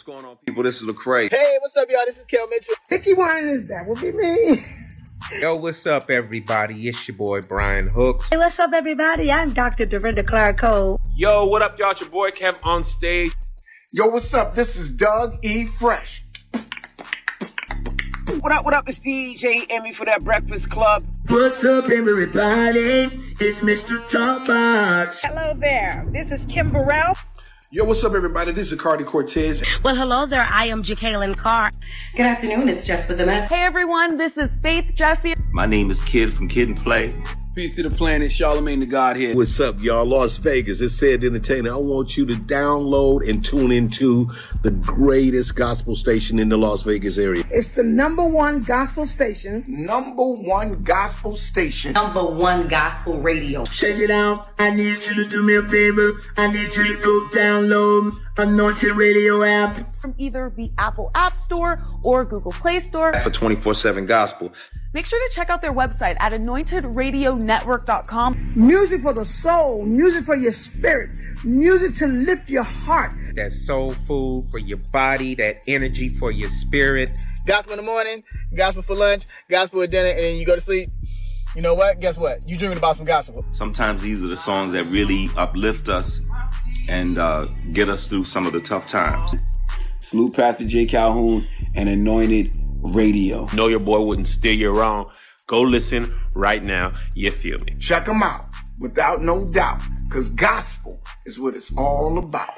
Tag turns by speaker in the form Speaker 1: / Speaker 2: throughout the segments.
Speaker 1: What's going on, people? This is Lecrae.
Speaker 2: Hey, what's up, y'all? This is Kel Mitchell.
Speaker 3: Vicky is that would be me.
Speaker 4: Yo, what's up, everybody? It's your boy Brian Hooks.
Speaker 5: Hey, what's up, everybody? I'm Dr. Dorinda Clark Cole.
Speaker 6: Yo, what up, y'all? It's your boy Kev on stage.
Speaker 7: Yo, what's up? This is Doug E. Fresh.
Speaker 8: What up, what up? It's DJ Envy for that Breakfast Club.
Speaker 9: What's up, everybody? It's Mr. Talkbox.
Speaker 10: Hello there. This is Kim Burrell.
Speaker 11: Yo, what's up, everybody? This is Cardi Cortez.
Speaker 12: Well, hello there. I am Jacqueline Carr.
Speaker 13: Good afternoon. It's Jess with the mess.
Speaker 14: Hey, everyone. This is Faith Jesse.
Speaker 15: My name is Kid from Kid and Play.
Speaker 6: Peace to the planet, Charlamagne the Godhead.
Speaker 16: What's up, y'all? Las Vegas. It's said entertainer. I want you to download and tune into the greatest gospel station in the Las Vegas area.
Speaker 3: It's the number one gospel station.
Speaker 7: Number one gospel station.
Speaker 13: Number one gospel radio.
Speaker 9: Check it out. I need you to do me a favor. I need you to go download Anointed Radio app.
Speaker 14: From either the Apple App Store or Google Play Store.
Speaker 1: For 24 7 gospel.
Speaker 14: Make sure to check out their website at anointedradionetwork.com.
Speaker 3: Music for the soul, music for your spirit, music to lift your heart.
Speaker 4: That soul food for your body, that energy for your spirit.
Speaker 2: Gospel in the morning, gospel for lunch, gospel at dinner, and then you go to sleep. You know what? Guess what? You're dreaming about some gospel.
Speaker 15: Sometimes these are the songs that really uplift us and uh, get us through some of the tough times.
Speaker 6: Salute Pastor J. Calhoun and Anointed Radio.
Speaker 17: Know your boy wouldn't steer you wrong. Go listen right now. You feel me?
Speaker 7: Check them out without no doubt, because gospel is what it's all about.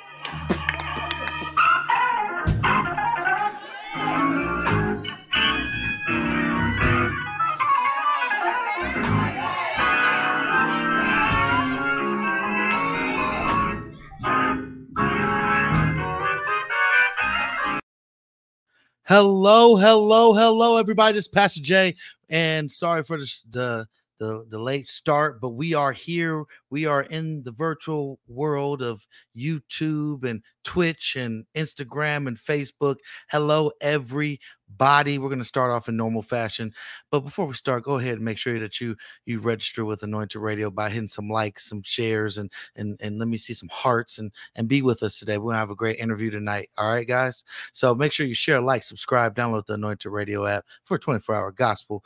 Speaker 18: Hello, hello, hello, everybody. This is Pastor Jay, and sorry for the, the the the late start, but we are here. We are in the virtual world of YouTube and Twitch and Instagram and Facebook. Hello, everybody. We're going to start off in normal fashion, but before we start, go ahead and make sure that you you register with Anointed Radio by hitting some likes, some shares, and and and let me see some hearts and and be with us today. We're gonna have a great interview tonight. All right, guys. So make sure you share, like, subscribe, download the Anointed Radio app for 24 hour gospel,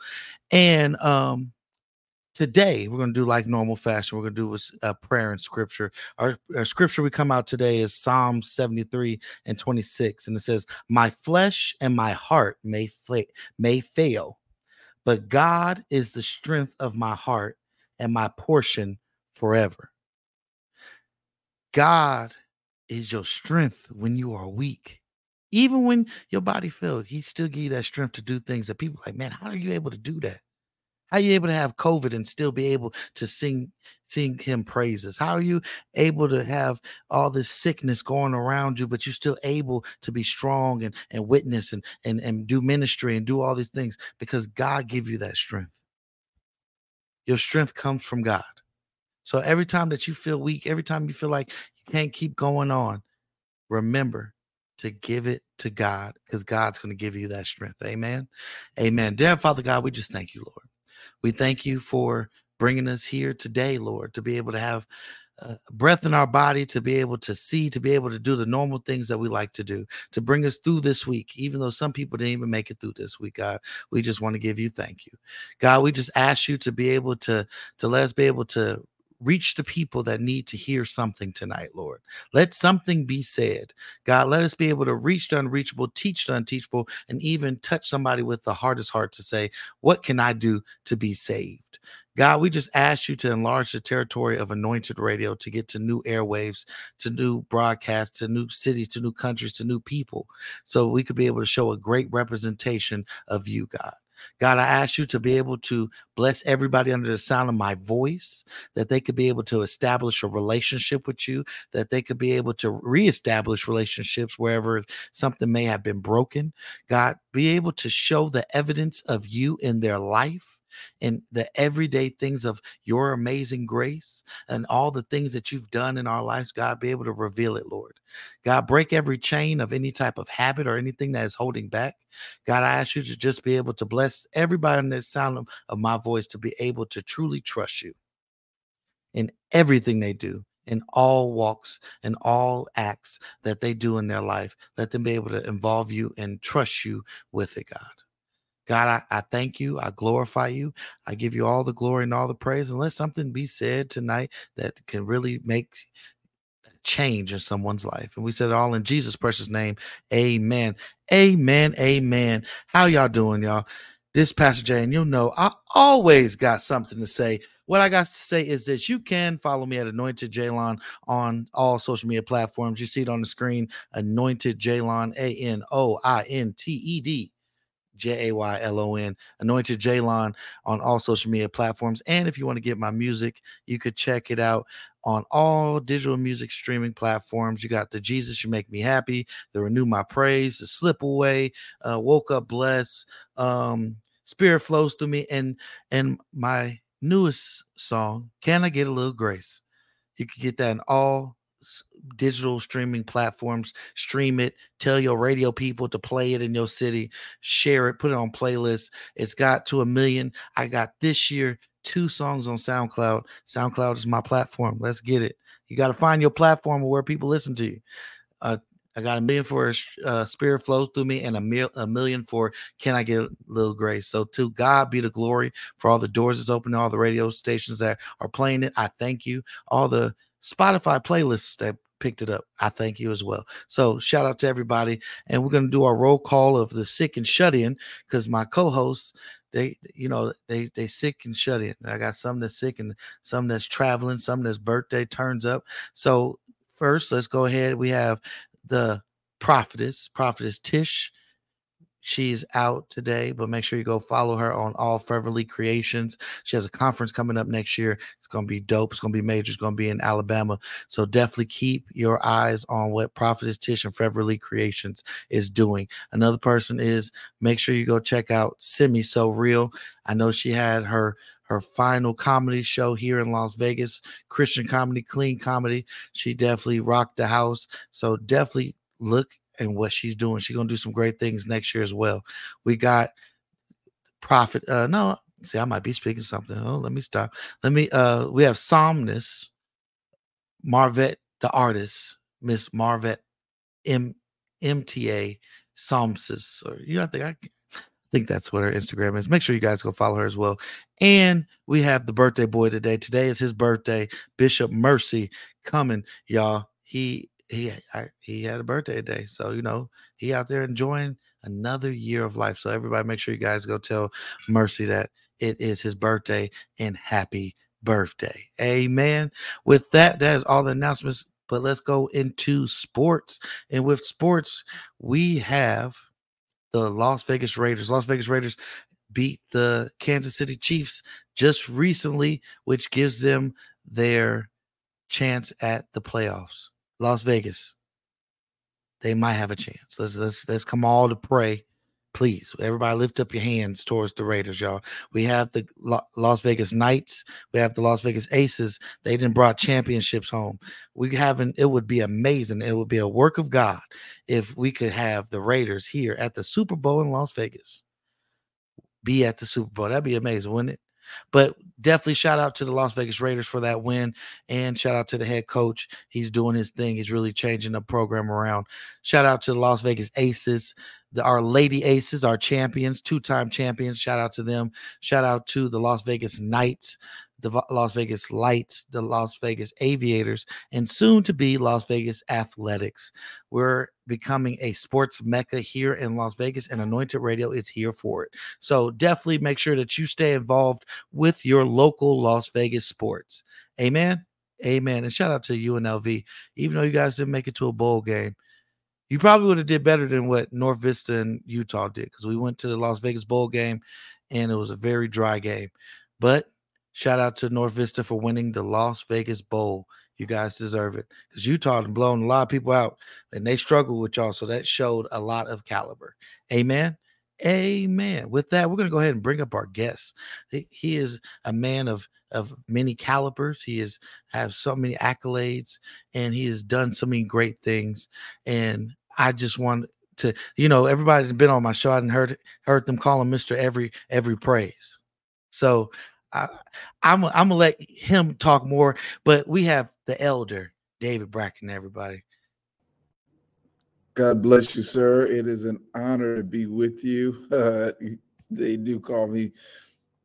Speaker 18: and um today we're going to do like normal fashion we're going to do a uh, prayer and scripture. Our, our, scripture we come out today is psalm 73 and 26 and it says my flesh and my heart may fa- may fail but god is the strength of my heart and my portion forever. God is your strength when you are weak. Even when your body fails he still give you that strength to do things that people like man how are you able to do that how are you able to have COVID and still be able to sing sing him praises? How are you able to have all this sickness going around you, but you're still able to be strong and, and witness and, and, and do ministry and do all these things? Because God give you that strength. Your strength comes from God. So every time that you feel weak, every time you feel like you can't keep going on, remember to give it to God because God's going to give you that strength. Amen. Amen. Dear Father God, we just thank you, Lord. We thank you for bringing us here today, Lord, to be able to have uh, breath in our body, to be able to see, to be able to do the normal things that we like to do, to bring us through this week, even though some people didn't even make it through this week, God. We just want to give you thank you. God, we just ask you to be able to, to let us be able to reach the people that need to hear something tonight, Lord. Let something be said. God, let us be able to reach the unreachable, teach the unteachable, and even touch somebody with the hardest heart to say, What can I do to be saved? God, we just ask you to enlarge the territory of anointed radio to get to new airwaves, to new broadcasts, to new cities, to new countries, to new people, so we could be able to show a great representation of you, God. God, I ask you to be able to bless everybody under the sound of my voice, that they could be able to establish a relationship with you, that they could be able to reestablish relationships wherever something may have been broken. God, be able to show the evidence of you in their life and the everyday things of your amazing grace and all the things that you've done in our lives, God, be able to reveal it, Lord. God, break every chain of any type of habit or anything that is holding back. God, I ask you to just be able to bless everybody in the sound of, of my voice to be able to truly trust you in everything they do in all walks and all acts that they do in their life. Let them be able to involve you and trust you with it, God. God, I, I, thank you. I glorify you. I give you all the glory and all the praise. And let something be said tonight that can really make change in someone's life. And we said all in Jesus' precious name. Amen. Amen. Amen. How y'all doing, y'all? This Pastor Jay, and you'll know I always got something to say. What I got to say is this you can follow me at Anointed Jaylon on all social media platforms. You see it on the screen, Anointed Jaylon, A N O I N T E D J A Y L O N, Anointed Jaylon on all social media platforms. And if you want to get my music, you could check it out on all digital music streaming platforms. You got the Jesus You Make Me Happy, the Renew My Praise, the Slip Away, uh, Woke Up Blessed, um, Spirit Flows Through Me, and and my newest song, Can I Get a Little Grace? You can get that in all digital streaming platforms. Stream it. Tell your radio people to play it in your city. Share it. Put it on playlists. It's got to a million. I got this year two songs on SoundCloud. SoundCloud is my platform. Let's get it. You got to find your platform where people listen to you. Uh, I got a million for uh, Spirit Flows Through Me and a, mil- a million for Can I Get a Little Grace. So to God be the glory for all the doors that's open, all the radio stations that are playing it. I thank you. All the Spotify playlists that picked it up. I thank you as well. So shout out to everybody. And we're going to do our roll call of the sick and shut in because my co-hosts, they, you know, they they sick and shut in. I got some that's sick and some that's traveling, some that's birthday turns up. So first, let's go ahead. We have the prophetess, prophetess Tish. She's out today, but make sure you go follow her on all Fervently Creations. She has a conference coming up next year. It's going to be dope. It's going to be major. It's going to be in Alabama. So definitely keep your eyes on what Prophetess Tish and Fervently Creations is doing. Another person is make sure you go check out Simi So Real. I know she had her her final comedy show here in Las Vegas, Christian comedy, clean comedy. She definitely rocked the house. So definitely look and what she's doing. She's gonna do some great things next year as well. We got Prophet. Uh, no, see, I might be speaking something. Oh, let me stop. Let me. Uh, we have Somnus, Marvette, the artist, Miss Marvette, M MTA Somsis, or you know, I think I think that's what her Instagram is. Make sure you guys go follow her as well. And we have the birthday boy today. Today is his birthday. Bishop Mercy coming, y'all. He he I, he had a birthday today, so you know he out there enjoying another year of life. So everybody, make sure you guys go tell Mercy that it is his birthday and happy birthday. Amen. With that, that is all the announcements. But let's go into sports. And with sports, we have the Las Vegas Raiders. Las Vegas Raiders beat the Kansas City Chiefs just recently, which gives them their chance at the playoffs. Las Vegas, they might have a chance. Let's let's let's come all to pray. Please, everybody, lift up your hands towards the Raiders, y'all. We have the Las Vegas Knights. We have the Las Vegas Aces. They didn't brought championships home. We haven't. It would be amazing. It would be a work of God if we could have the Raiders here at the Super Bowl in Las Vegas. Be at the Super Bowl. That'd be amazing, wouldn't it? But definitely shout out to the Las Vegas Raiders for that win. And shout out to the head coach. He's doing his thing. He's really changing the program around. Shout out to the Las Vegas Aces, the, our Lady Aces, our champions, two time champions. Shout out to them. Shout out to the Las Vegas Knights the Las Vegas Lights, the Las Vegas Aviators, and soon to be Las Vegas Athletics. We're becoming a sports mecca here in Las Vegas, and Anointed Radio is here for it. So definitely make sure that you stay involved with your local Las Vegas sports. Amen. Amen. And shout out to UNLV. Even though you guys didn't make it to a bowl game, you probably would have did better than what Northwestern and Utah did because we went to the Las Vegas bowl game and it was a very dry game. But Shout out to Northwestern for winning the Las Vegas Bowl. You guys deserve it because Utah has blown a lot of people out and they struggled with y'all. So that showed a lot of caliber. Amen. Amen. With that, we're going to go ahead and bring up our guest. He is a man of of many calibers. He has has so many accolades and he has done so many great things. And I just want to, you know, everybody that's been on my show. I didn't heard heard them call him Mr. Every Every Praise. So I, I'm I'm gonna let him talk more, but we have the elder David Bratton. Everybody,
Speaker 19: God bless you, sir. It is an honor to be with you. Uh, they do call me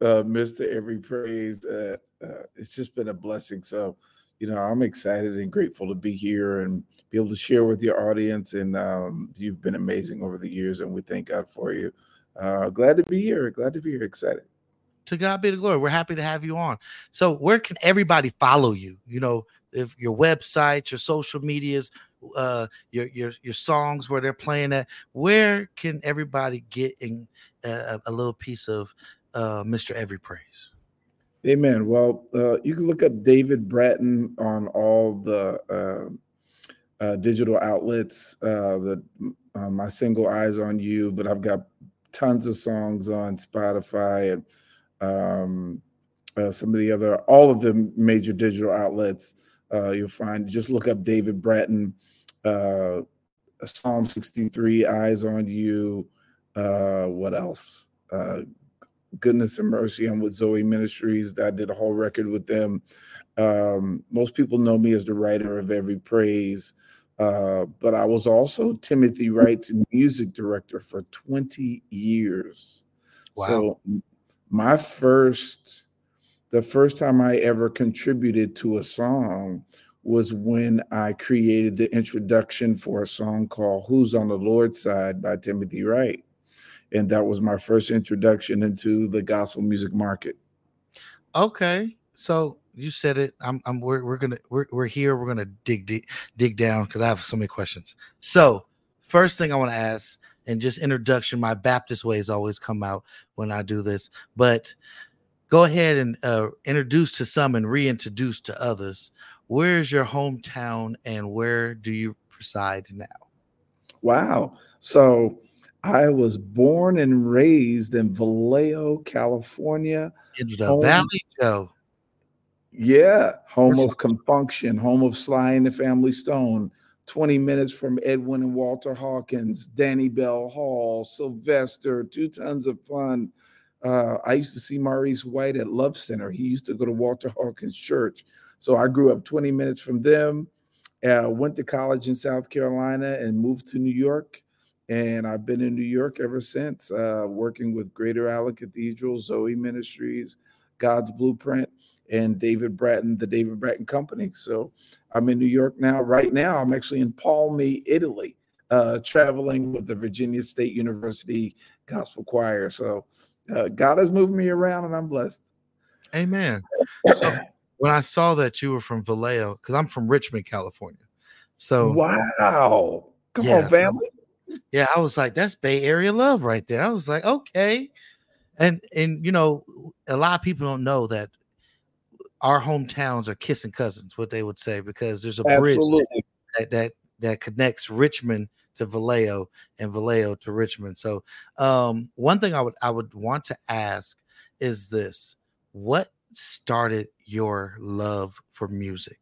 Speaker 19: uh, Mr. Every Praise. Uh, uh, it's just been a blessing. So, you know, I'm excited and grateful to be here and be able to share with your audience. And um, you've been amazing over the years, and we thank God for you. Uh, glad to be here. Glad to be here. Excited.
Speaker 18: To God be the glory. We're happy to have you on. So, where can everybody follow you? You know, if your website, your social medias, uh, your your your songs where they're playing at. Where can everybody get in a, a little piece of uh, Mr. Every Praise?
Speaker 19: Amen. Well, uh, you can look up David Bratton on all the uh, uh, digital outlets. Uh, the uh, my single "Eyes on You," but I've got tons of songs on Spotify and um, uh, some of the other, all of the major digital outlets. Uh, you'll find. Just look up David Bratton, uh, Psalm 63, Eyes on You. Uh, what else? Uh, Goodness and Mercy. I'm with Zoe Ministries. I did a whole record with them. Um, most people know me as the writer of Every Praise, uh, but I was also Timothy Wright's music director for 20 years.
Speaker 18: Wow.
Speaker 19: So my first, the first time I ever contributed to a song was when I created the introduction for a song called Who's on the Lord's Side by Timothy Wright and that was my first introduction into the gospel music market.
Speaker 18: Okay, so you said it. I'm. I'm. We're. We're gonna. We're. We're here. We're gonna dig dig, dig down because I have so many questions. So first thing I want to ask, and just introduction. My Baptist ways always come out when I do this, but go ahead and uh, introduce to some and reintroduce to others. Where is your hometown and where do you preside now?
Speaker 19: Wow. So I was born and raised in Vallejo, California.
Speaker 18: In the home, Valley, Joe.
Speaker 19: Yeah, home of Compunction, home of Sly and the Family Stone. 20 minutes from Edwin and Walter Hawkins, Danibelle Hall, Sylvester, two tons of fun. Uh, I used to see Maurice White at Love Center. He used to go to Walter Hawkins Church. So I grew up 20 minutes from them. Uh, went to college in South Carolina and moved to New York and I've been in New York ever since, uh, working with Greater Allen Cathedral, Zoe Ministries, God's Blueprint, and David Bratton, the David Bratton Company. So I'm in New York now. Right now, I'm actually in Palmi, Italy, uh, traveling with the Virginia State University Gospel Choir. So uh, God has moved me around, and I'm blessed.
Speaker 18: Amen. So when I saw that you were from Vallejo, because I'm from Richmond, California. So
Speaker 19: wow, come yeah, on, family
Speaker 18: yeah, I was like, that's Bay Area love right there. I was like, okay. And and you know, a lot of people don't know that our hometowns are kissing cousins, what they would say, because there's a bridge that, that that connects Richmond to Vallejo and Vallejo to Richmond. So um one thing I would I would want to ask is this what started your love for music?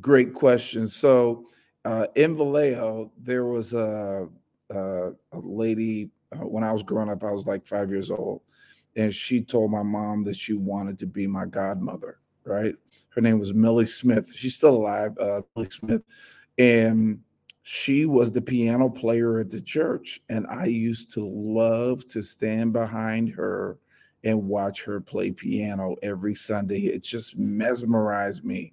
Speaker 19: Great question. So uh, in Vallejo, there was a, a, a lady uh, when I was growing up. I was like five years old, and she told my mom that she wanted to be my godmother. Right? Her name was Millie Smith. She's still alive, uh, Millie Smith, and she was the piano player at the church. And I used to love to stand behind her and watch her play piano every Sunday. It just mesmerized me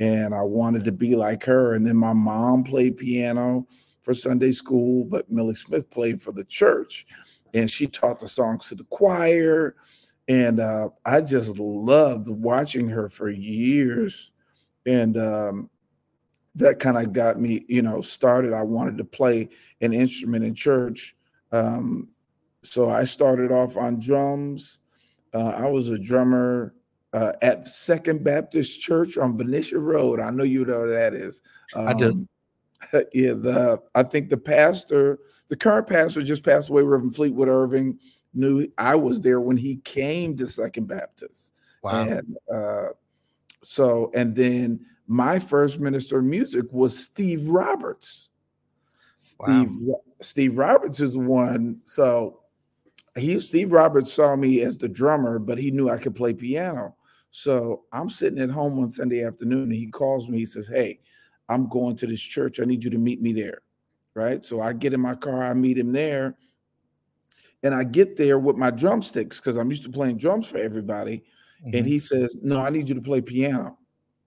Speaker 19: and I wanted to be like her. And then my mom played piano for Sunday school, but Millie Smith played for the church, and she taught the songs to the choir. And uh, I just loved watching her for years, and um, that kind of got me, you know, started. I wanted to play an instrument in church, um, so I started off on drums. Uh, I was a drummer uh, at Second Baptist Church on Benicia Road. I know you know what that is.
Speaker 18: Um, I do.
Speaker 19: Yeah, the I think the pastor, the current pastor, just passed away. Reverend Fleetwood Irving knew I was there when he came to Second Baptist.
Speaker 18: Wow.
Speaker 19: And uh, so, and then my first minister of music was Steve Roberts. Wow. Steve Steve Roberts is one. So he Steve Roberts saw me as the drummer, but he knew I could play piano. So I'm sitting at home one Sunday afternoon, and he calls me. He says, "Hey, I'm going to this church. I need you to meet me there." Right. So I get in my car. I meet him there, and I get there with my drumsticks because I'm used to playing drums for everybody. Mm-hmm. And he says, "No, I need you to play piano."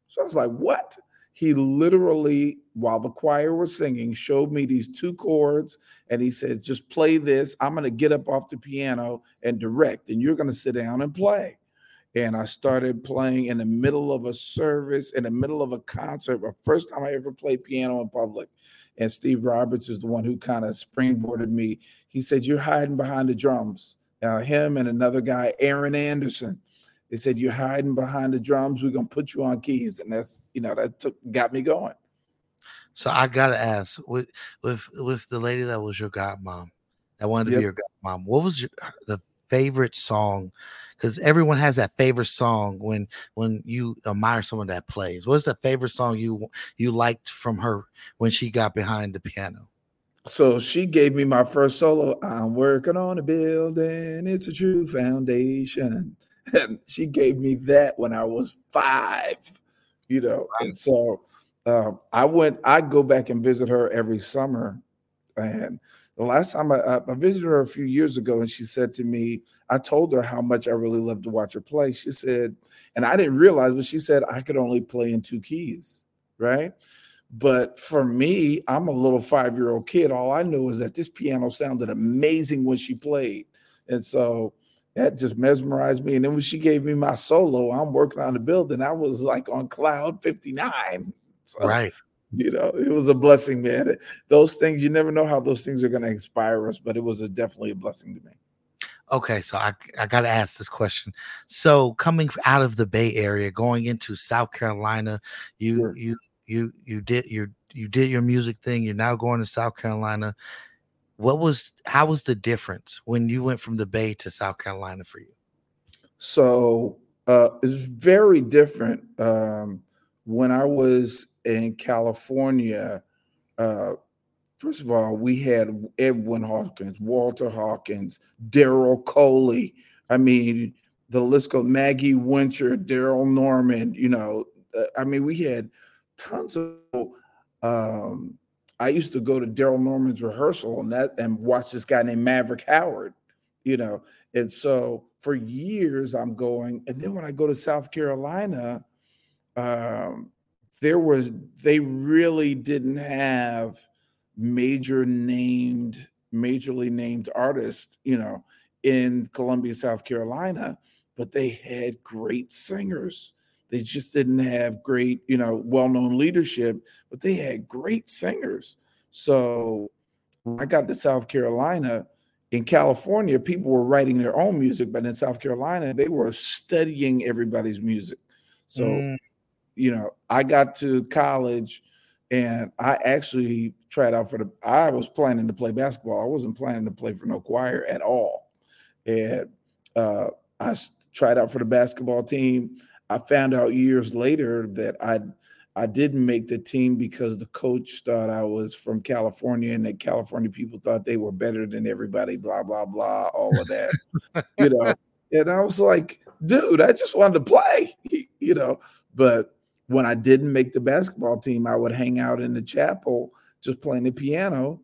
Speaker 19: So I was like, "What?" He literally, while the choir was singing, showed me these two chords, and he said, "Just play this. I'm going to get up off the piano and direct, and you're going to sit down and play." And I started playing in the middle of a service, in the middle of a concert, the first time I ever played piano in public. And Steve Roberts is the one who kind of springboarded me. He said, You're hiding behind the drums. Uh, him and another guy, Aaron Anderson. They said, You're hiding behind the drums. We're gonna put you on keys. And that's, you know, that took got me going.
Speaker 18: So I gotta ask, with with with the lady that was your godmom, that wanted to yep. be your godmom, what was your, the favorite song because everyone has that favorite song when when you admire someone that plays. What's the favorite song you you liked from her when she got behind the piano?
Speaker 19: So she gave me my first solo. I'm working on a building. It's a true foundation. And she gave me that when I was five, you know. And so um, I went, I go back and visit her every summer. And the last time I, I, visited her a few years ago, and she said to me, I told her how much I really loved to watch her play. She said, and I didn't realize, but she said I could only play in two keys, right? But for me, I'm a little five year old kid. All I knew is that this piano sounded amazing when she played. And so that just mesmerized me. And then when she gave me my solo, I'm working on the building. I was like on cloud 59.
Speaker 18: So, right
Speaker 19: you know it was a blessing man. Those things you never know how those things are going to inspire us but it was a, definitely a blessing to me.
Speaker 18: Okay so i, I got to ask this question. So coming out of the bay area going into south carolina you sure. you you you did your you did your music thing you're now going to south carolina. What was how was the difference when you went from the bay to south carolina for you?
Speaker 19: So uh it's very different um when i was in California, uh, first of all, we had Edwin Hawkins, Walter Hawkins, Daryl Coley. I mean, the list goes Maggie Winter, Daryl Norman. You know, uh, I mean, we had tons of. Um, I used to go to Daryl Norman's rehearsal and that and watch this guy named Maverick Howard. You know, and so for years I'm going, and then when I go to South Carolina, um, there was they really didn't have major named majorly named artists you know in columbia south carolina but they had great singers. They just didn't have great you know well-known leadership but they had great singers. So i got to south carolina in california people were writing their own music but in south carolina they were studying everybody's music. So mm you know, I got to college and I actually tried out for the I was planning to play basketball. I wasn't planning to play for no choir at all. And uh, I tried out for the basketball team. I found out years later that I I didn't make the team because the coach thought I was from California and that California people thought they were better than everybody, blah, blah, blah, all of that. you know. And I was like, dude, I just wanted to play, you know. But when I didn't make the basketball team, I would hang out in the chapel just playing the piano.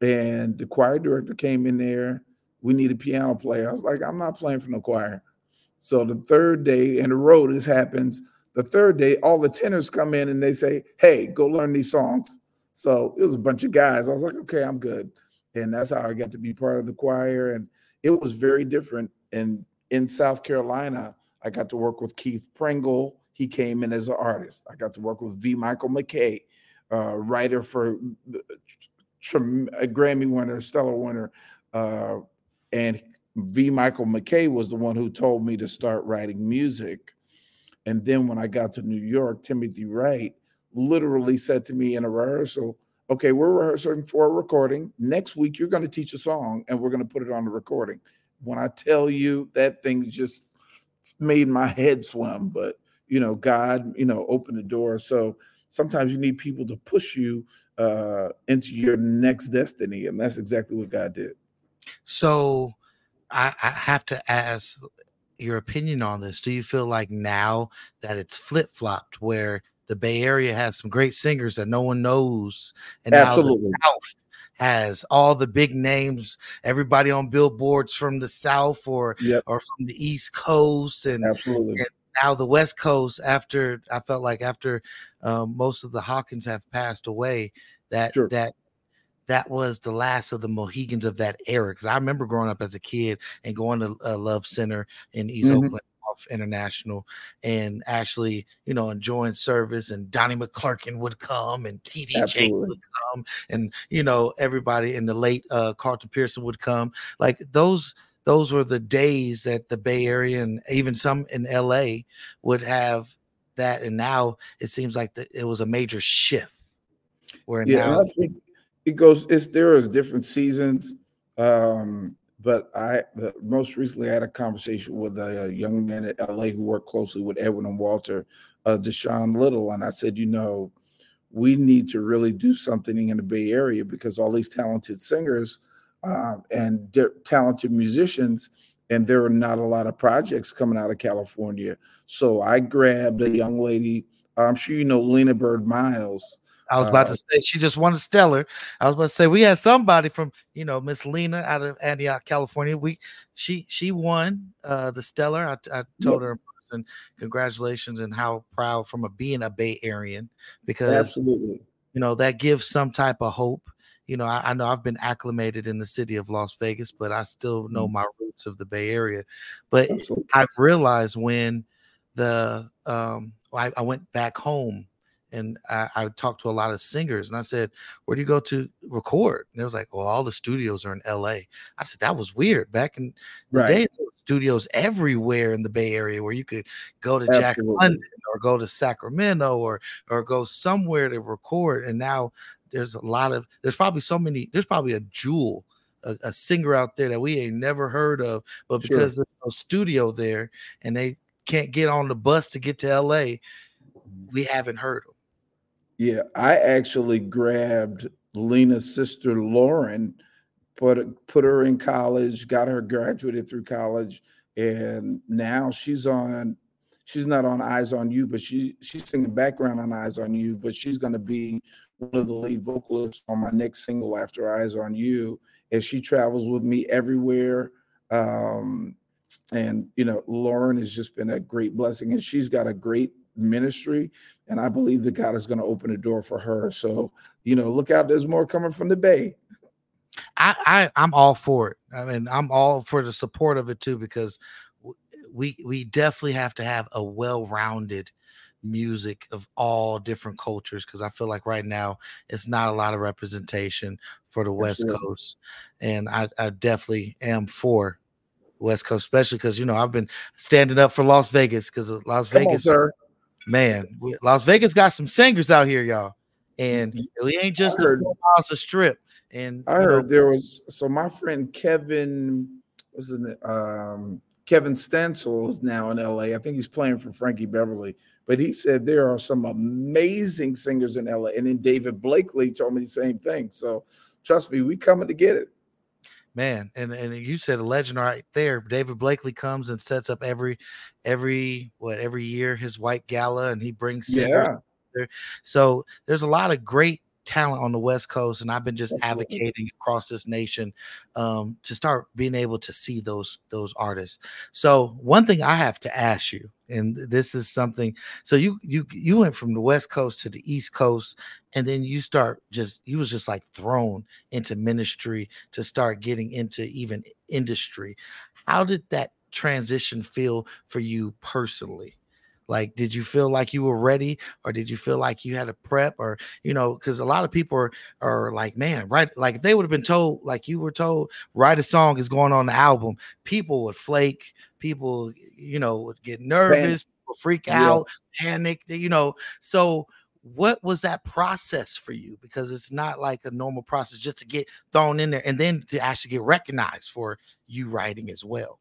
Speaker 19: And the choir director came in there. We need a piano player. I was like, I'm not playing for no choir. So the third day in a row, this happens. The third day, all the tenors come in and they say, Hey, go learn these songs. So it was a bunch of guys. I was like, Okay, I'm good. And that's how I got to be part of the choir. And it was very different. And in South Carolina, I got to work with Keith Pringle he came in as an artist. I got to work with V. Michael McKay, uh, writer for a Grammy winner, stellar winner, uh, and V. Michael McKay was the one who told me to start writing music. And then when I got to New York, Timothy Wright literally said to me in a rehearsal, okay, we're rehearsing for a recording. Next week, you're going to teach a song and we're going to put it on the recording. When I tell you that thing just made my head swim, but you know, God, you know, open the door. So sometimes you need people to push you uh, into your next destiny, and that's exactly what God did.
Speaker 18: So, I, I have to ask your opinion on this. Do you feel like now that it's flip flopped, where the Bay Area has some great singers that no one knows, and
Speaker 19: Absolutely.
Speaker 18: now the South has all the big names, everybody on billboards from the South or
Speaker 19: Yep.
Speaker 18: or from the East Coast, and,
Speaker 19: Absolutely.
Speaker 18: and now the West Coast. After I felt like after um, most of the Hawkins have passed away, that
Speaker 19: Sure.
Speaker 18: that that was the last of the Mohegans of that era. Because I remember growing up as a kid and going to uh, Love Center in East
Speaker 19: Mhm.
Speaker 18: Oakland off International and actually, you know, enjoying service. And Donnie McClurkin would come and TD Jakes
Speaker 19: Absolutely.
Speaker 18: would come, and you know, everybody in the late uh, Carlton Pearson would come. Like those. Those were the days that the Bay Area and even some in LA would have that, and now it seems like the, it was a major shift. Where
Speaker 19: Yeah,
Speaker 18: now
Speaker 19: I think it goes. It's there is different seasons, um, but I the, most recently I had a conversation with a, young man at LA who worked closely with Edwin and Walter, uh, Deshaun Little, and I said, you know, we need to really do something in the Bay Area because all these talented singers uh, and di- talented musicians, and there are not a lot of projects coming out of California. So I grabbed a young lady. I'm sure you know Lena Byrd Miles.
Speaker 18: I was about
Speaker 19: Uh,
Speaker 18: to say she just won a stellar. I was about to say we had somebody from you know Miss Lena out of Antioch, California. We she she won uh the stellar. I, I told her in person, congratulations and how proud from a being a Bay Arean because
Speaker 19: Absolutely.
Speaker 18: you know that gives some type of hope. You know, I, I know I've been acclimated in the city of Las Vegas, but I still know my roots of the Bay Area. But
Speaker 19: Absolutely.
Speaker 18: I've realized when the um I, I went back home and I, I talked to a lot of singers and I said, Where do you go to record? And it was like, Well, all the studios are in LA. I said, That was weird. Back in the
Speaker 19: Right.
Speaker 18: day, there were studios everywhere in the Bay Area where you could go to Jack London or go to Sacramento or or go somewhere to record. And now there's a lot of there's probably so many, there's probably a jewel, a, a singer out there that we ain't never heard of, but
Speaker 19: Sure.
Speaker 18: because there's no studio there and they can't get on the bus to get to LA, we haven't heard them.
Speaker 19: Yeah, I actually grabbed Lena's sister Lauren, put put her in college, got her graduated through college, and now she's on. She's not on Eyes on You, but she she's singing background on Eyes on You. But she's going to be one of the lead vocalists on my next single after Eyes on You, and she travels with me everywhere. Um, and you know, Lauren has just been a great blessing, and she's got a great ministry and I believe that God is going to open a door for her. So, you know, look out, there's more coming from the Bay.
Speaker 18: I, I I'm all for it. I mean, I'm all for the support of it too because we we definitely have to have a well-rounded music of all different cultures because I feel like right now it's not a lot of representation for the West
Speaker 19: Absolutely.
Speaker 18: Coast, and I I definitely am for West Coast, especially because you know I've been standing up for Las Vegas because Las
Speaker 19: Come on,
Speaker 18: Vegas,
Speaker 19: sir.
Speaker 18: man, Las Vegas got some singers out here, y'all, and we ain't just a
Speaker 19: heard-
Speaker 18: miles strip. And
Speaker 19: I
Speaker 18: you know,
Speaker 19: heard there was so my friend Kevin what's his name? Um, Kevin Stencil is now in LA. I think he's playing for Frankie Beverly, but he said there are some amazing singers in LA. And then David Blakely told me the same thing. So trust me, we coming to get it.
Speaker 18: man and and you said a legend right there david blakely comes and sets up every every what every year his white gala and he brings singers
Speaker 19: Yeah.
Speaker 18: so there's a lot of great talent on the west coast and i've been just
Speaker 19: Absolutely.
Speaker 18: advocating across this nation um, to start being able to see those those artists. So one thing i have to ask you and this is something so you you you went from the west coast to the east coast and then you start just you was just like thrown into ministry to start getting into even industry. How did that transition feel for you personally like did you feel like you were ready or did you feel like you had to prep or you know because a lot of people are, are like man right like they would have been told like you were told write a song is going on the album people would flake people you know would get nervous people freak
Speaker 19: Yeah.
Speaker 18: out panic you know so what was that process for you? Because it's not like a normal process just to get thrown in there and then to actually get recognized for you writing as well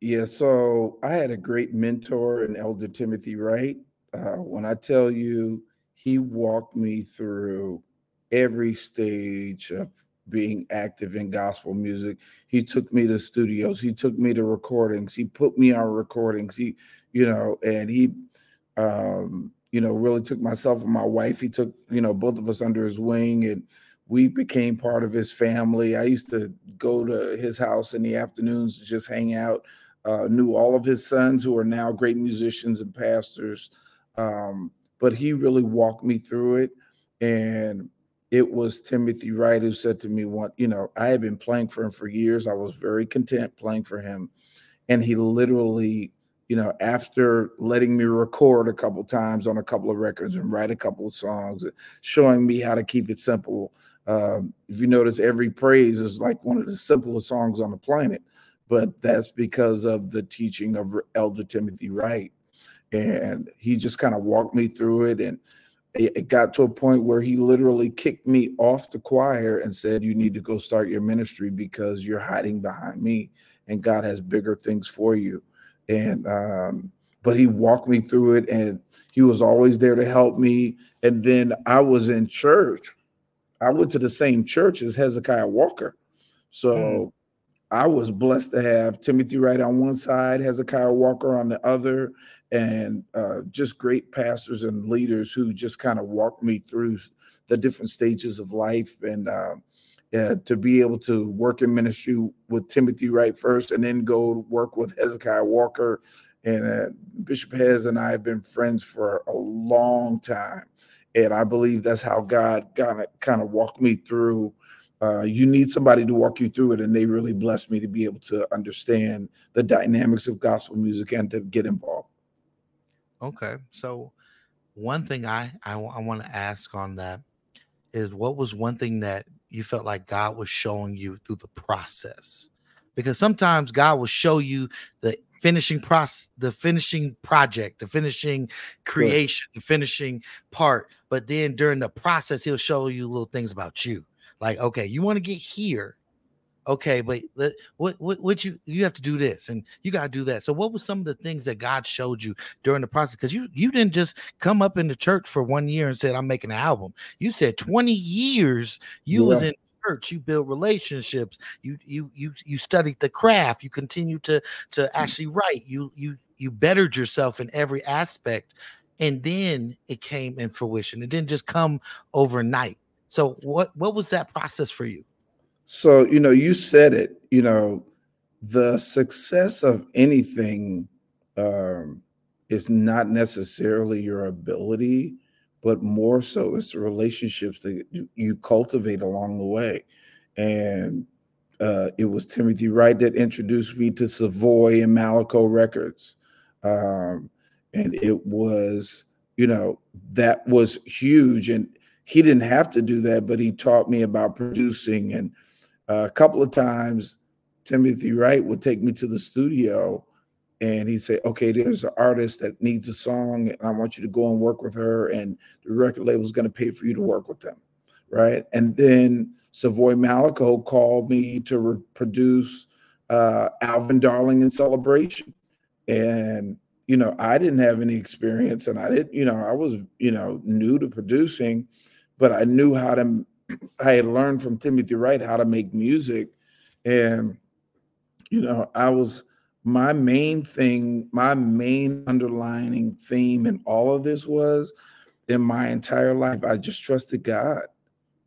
Speaker 19: Yeah, so I had a great mentor in Elder Timothy Wright. Uh, when I tell you, he walked me through every stage of being active in gospel music. He took me to studios, he took me to recordings, he put me on recordings. He, you know, and he um, you know, really took myself and my wife, he took, you know, both of us under his wing and we became part of his family. I used to go to his house in the afternoons to just hang out. Uh, knew all of his sons who are now great musicians and pastors. Um, but he really walked me through it. And it was Timothy Wright who said to me, "What you know, I had been playing for him for years. I was very content playing for him, and he literally, you know, after letting me record a couple times on a couple of records and write a couple of songs, showing me how to keep it simple. Um, if you notice, every praise is like one of the simplest songs on the planet, but that's because of the teaching of Elder Timothy Wright, and he just kind of walked me through it and." it got to a point where he literally kicked me off the choir and said, You need to go start your ministry because you're hiding behind me and God has bigger things for you. And, um, but he walked me through it and he was always there to help me. And then I was in church. I went to the same church as Hezekiah Walker. So mm. I was blessed to have Timothy Wright on one side, Hezekiah Walker on the other, and uh, just great pastors and leaders who just kind of walked me through the different stages of life and uh, uh, to be able to work in ministry with Timothy Wright first and then go work with Hezekiah Walker. And uh, Bishop Hez and I have been friends for a long time. And I believe that's how God kind of kind of walked me through uh, you need somebody to walk you through it and they really blessed me to be able to understand the dynamics of gospel music and to get involved.
Speaker 18: Okay so one thing i i, I want to ask on that is what was one thing that you felt like god was showing you through the process? Because sometimes god will show you the finishing process the finishing project the finishing creation the finishing part but then during the process he'll show you little things about you like, okay, you want to get here. Okay, but let, what what what you you have to do this and you got to do that. So what was some of the things that God showed you during the process? Because you you didn't just come up in the church for one year and said I'm making an album. You said 20 years you yeah. was in church you build relationships you you you you studied the craft you continue to to mm. actually write you you you bettered yourself in every aspect and then it came in fruition it didn't just come overnight so what what was that process for you?
Speaker 19: So, you know, you said it, you know, the success of anything um, is not necessarily your ability, but more so it's the relationships that you cultivate along the way. And uh, it was Timothy Wright that introduced me to Savoy and Malaco Records. Um, and it was, you know, that was huge. And he didn't have to do that, but he taught me about producing. And uh, a couple of times, Timothy Wright would take me to the studio and he'd say, Okay, there's an artist that needs a song, and I want you to go and work with her, and the record label is going to pay for you to work with them. Right. And then Savoy Malaco called me to re- produce uh, Alvin Darling in Celebration. And, you know, I didn't have any experience and I didn't, you know, I was, you know, new to producing but I knew how to. I had learned from Timothy Wright how to make music, and you know, I was my main thing, my main underlining theme in all of this was in my entire life, I just trusted God.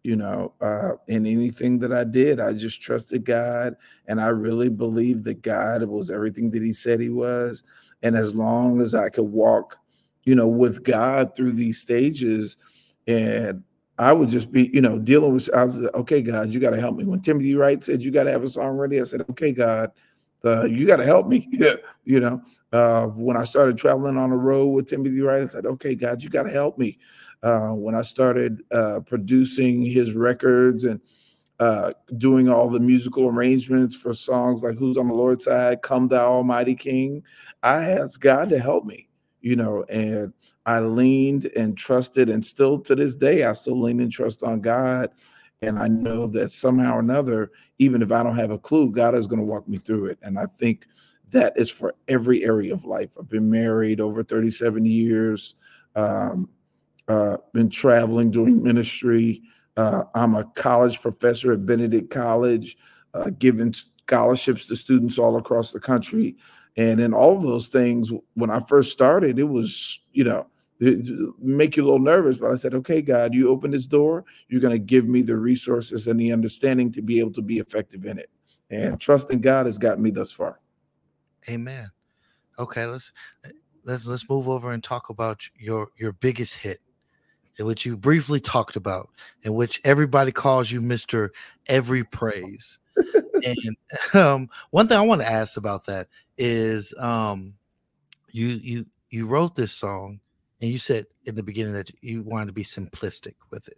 Speaker 19: You know, uh, in anything that I did, I just trusted God, and I really believed that God was everything that He said He was. And as long as I could walk, you know, with God through these stages, and I would just be, you know, dealing with. I was like, okay, God, you got to help me. When Timothy Wright said you got to have a song ready, I said, okay, God, uh, you got to help me. you know, uh, when I started traveling on the road with Timothy Wright, I said, okay, God, you got to help me. Uh, when I started uh, producing his records and uh, doing all the musical arrangements for songs like "Who's on the Lord's Side," "Come Thou Almighty King," I asked God to help me. You know, and I leaned and trusted, and still to this day, I still lean and trust on God. And I know that somehow or another, even if I don't have a clue, God is going to walk me through it. And I think that is for every area of life. I've been married over 37 years, um, uh, been traveling, doing ministry, Uh, I'm a college professor at Benedict College, uh, giving scholarships to students all across the country. And in all those things, when I first started, it was, you know, make you a little nervous. But I said, okay, God, you open this door, you're going to give me the resources and the understanding to be able to be effective in it. And trusting God has gotten me thus far.
Speaker 18: Amen. Okay, let's let's let's move over and talk about your your biggest hit, in which you briefly talked about, in which everybody calls you Mister Every Praise. And um, one thing I want to ask about that is, um, you you you wrote this song, and you said in the beginning that you wanted to be simplistic with it,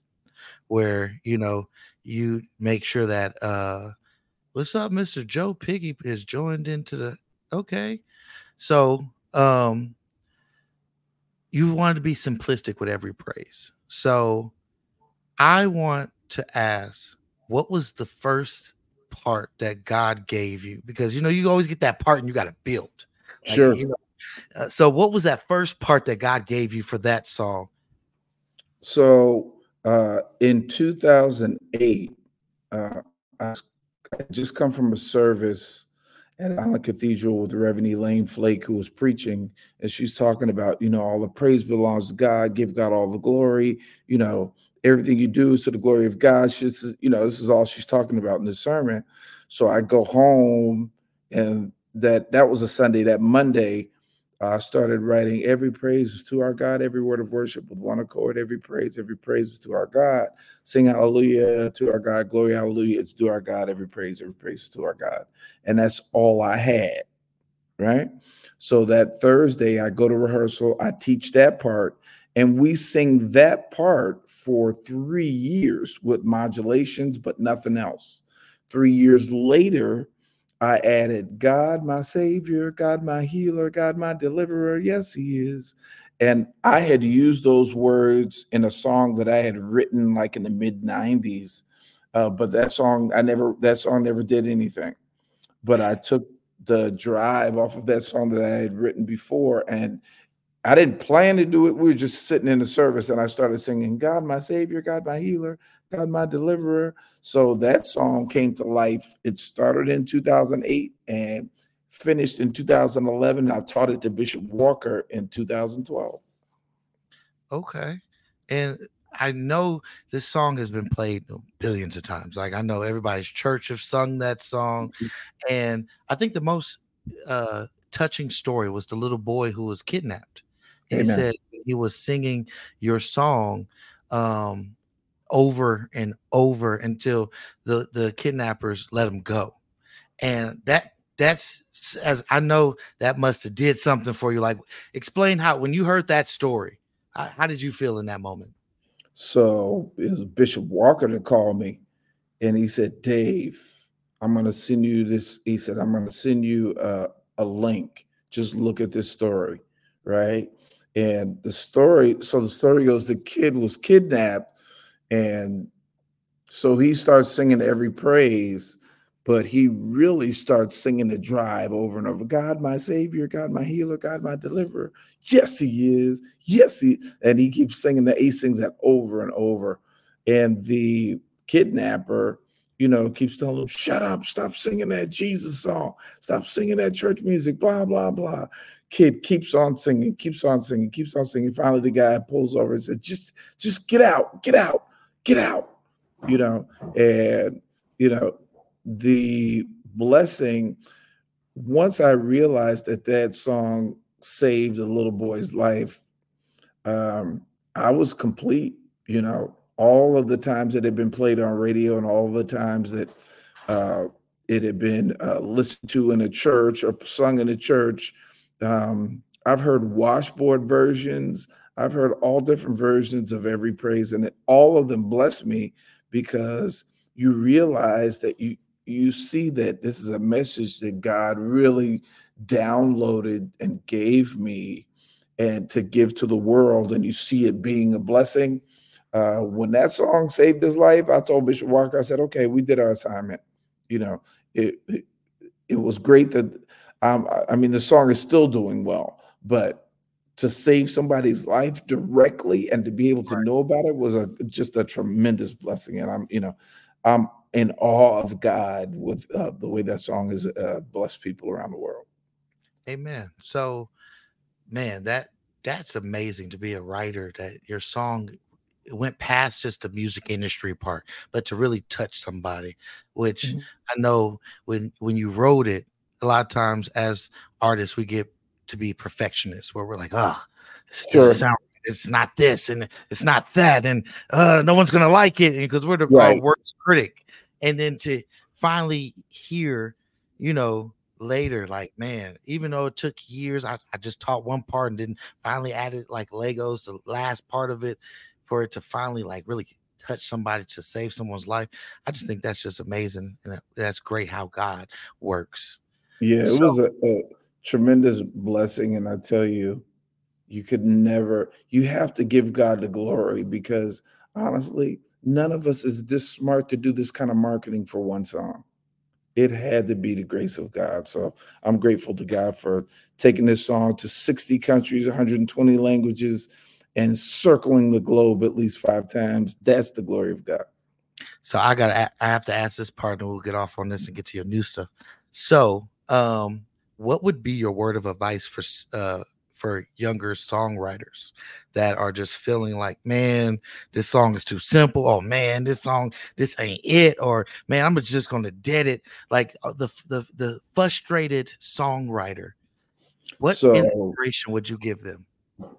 Speaker 18: where you know you make sure that uh, what's up, Mister Joe Piggy is joined into the okay, so um, you wanted to be simplistic with every praise. So I want to ask, what was the first part that God gave you? Because you know, you always get that part and you got to build.
Speaker 19: Like, sure.
Speaker 18: You know, uh, so what was that first part that God gave you for that song?
Speaker 19: So uh, in 2008, uh, I just come from a service at Allen Cathedral with Reverend Elaine Flake, who was preaching, and she's talking about, you know, all the praise belongs to God, give God all the glory, you know, everything you do is to the glory of God. She's, you know, this is all she's talking about in the sermon. So I go home, and that that was a Sunday. That Monday, I started writing every praise is to our God, every word of worship with one accord, every praise, every praise is to our God. Sing hallelujah to our God, glory, hallelujah. It's to our God, every praise, every praise is to our God. And that's all I had. Right. So that Thursday, I go to rehearsal, I teach that part, and we sing that part for three years with modulations, but nothing else. Three years later, I added, God, my Savior, God, my healer, God, my deliverer. Yes, He is. And I had used those words in a song that I had written like in the mid 90s. Uh, but that song, I never, that song never did anything. But I took the drive off of that song that I had written before and I didn't plan to do it. We were just sitting in the service and I started singing, God, my Savior, God, my healer, God, my deliverer. So that song came to life. It started in 2008 and finished in 2011. I taught it to Bishop Walker in 2012.
Speaker 18: Okay. And I know this song has been played billions of times. Like I know everybody's church have sung that song. Mm-hmm. And I think the most uh, touching story was the little boy who was kidnapped. He said he was singing your song um, over and over until the the kidnappers let him go. And that that's as I know that must have did something for you. Like explain how when you heard that story, how, how did you feel in that moment?
Speaker 19: So it was Bishop Walker that called me and he said, Dave, I'm going to send you this. He said, I'm going to send you a, a link. Just look at this story. Right. And the story, so the story goes the kid was kidnapped. And so he starts singing every praise, but he really starts singing the drive over and over God, my savior, God, my healer, God, my deliverer. Yes, he is. Yes, he. And he keeps singing that. He sings that over and over. And the kidnapper, you know, keeps telling him, shut up, stop singing that Jesus song, stop singing that church music, blah, blah, blah kid keeps on singing, keeps on singing, keeps on singing. Finally, the guy pulls over and says, "Just, just get out, get out, get out," you know. And you know, the blessing. Once I realized that that song saved a little boy's life, um, I was complete. You know, all of the times that had been played on radio, and all the times that uh, it had been uh, listened to in a church or sung in a church um, I've heard washboard versions. I've heard all different versions of every praise, and all of them bless me because you realize that you you see that this is a message that God really downloaded and gave me and to give to the world, and you see it being a blessing. Uh, when that song saved his life, I told Bishop Walker, I said, "Okay, we did our assignment." You know, it, it, it was great that um, I mean, the song is still doing well, but to save somebody's life directly and to be able to right. know about it was a just a tremendous blessing. And I'm, you know, I'm in awe of God with uh, the way that song has uh, blessed people around the world.
Speaker 18: Amen. So, man, that that's amazing to be a writer. That your song went past just the music industry part, but to really touch somebody, which mm-hmm. I know when when you wrote it, a lot of times as artists we get to be perfectionists, where we're like, oh, this sure. sound it's not this and it's not that, and uh, no one's gonna like it because we're the right. worst critic. And then to finally hear, you know, later, like, man, even though it took years, I, I just taught one part and then finally added like Legos, the last part of it, for it to finally like really touch somebody to save someone's life. I just think that's just amazing. And that's great how God works.
Speaker 19: Yeah, it so, was a, a tremendous blessing. And I tell you, you could never, you have to give God the glory because honestly, none of us is this smart to do this kind of marketing for one song. It had to be the grace of God. So I'm grateful to God for taking this song to 60 countries, 120 languages, and circling the globe at least five times. That's the glory of God.
Speaker 18: So I got I have to ask this part and we'll get off on this and get to your new stuff. So, um, what would be your word of advice for uh for younger songwriters that are just feeling like, man, this song is too simple. Oh man, this song, this ain't it. Or man, I'm just gonna dead it. Like uh, the the the frustrated songwriter. What so, inspiration would you give them?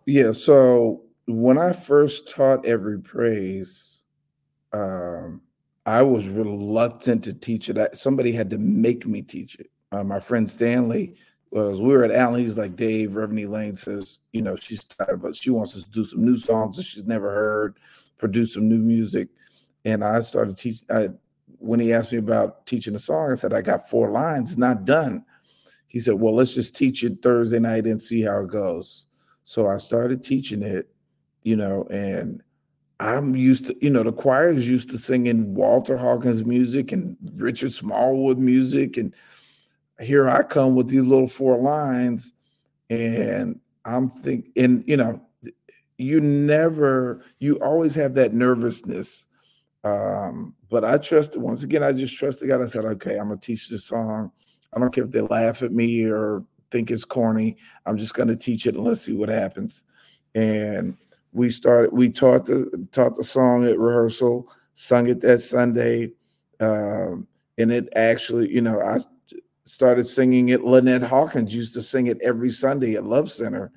Speaker 19: Yeah. So when I first taught every praise, um, I was reluctant to teach it. I, somebody had to make me teach it. Uh, my friend Stanley was we were at Allen. He's like Dave Reverend Lane says, you know, she's tired, but she wants us to do some new songs that she's never heard, produce some new music. And I started teaching. I, when he asked me about teaching a song, I said I got four lines, not done. He said, well, let's just teach it Thursday night and see how it goes. So I started teaching it, you know, and I'm used to, you know, the choir is used to singing Walter Hawkins music and Richard Smallwood music and here I come with these little four lines, and I'm thinking, and you know, you never, you always have that nervousness. Um, but I trusted once again, I just trusted God. I said, okay, I'm gonna teach this song. I don't care if they laugh at me or think it's corny. I'm just gonna teach it and let's see what happens. And we started, we taught the taught the song at rehearsal, sung it that Sunday. Um, and it actually, you know, I started singing it. Lynette Hawkins used to sing it every Sunday at Love Center,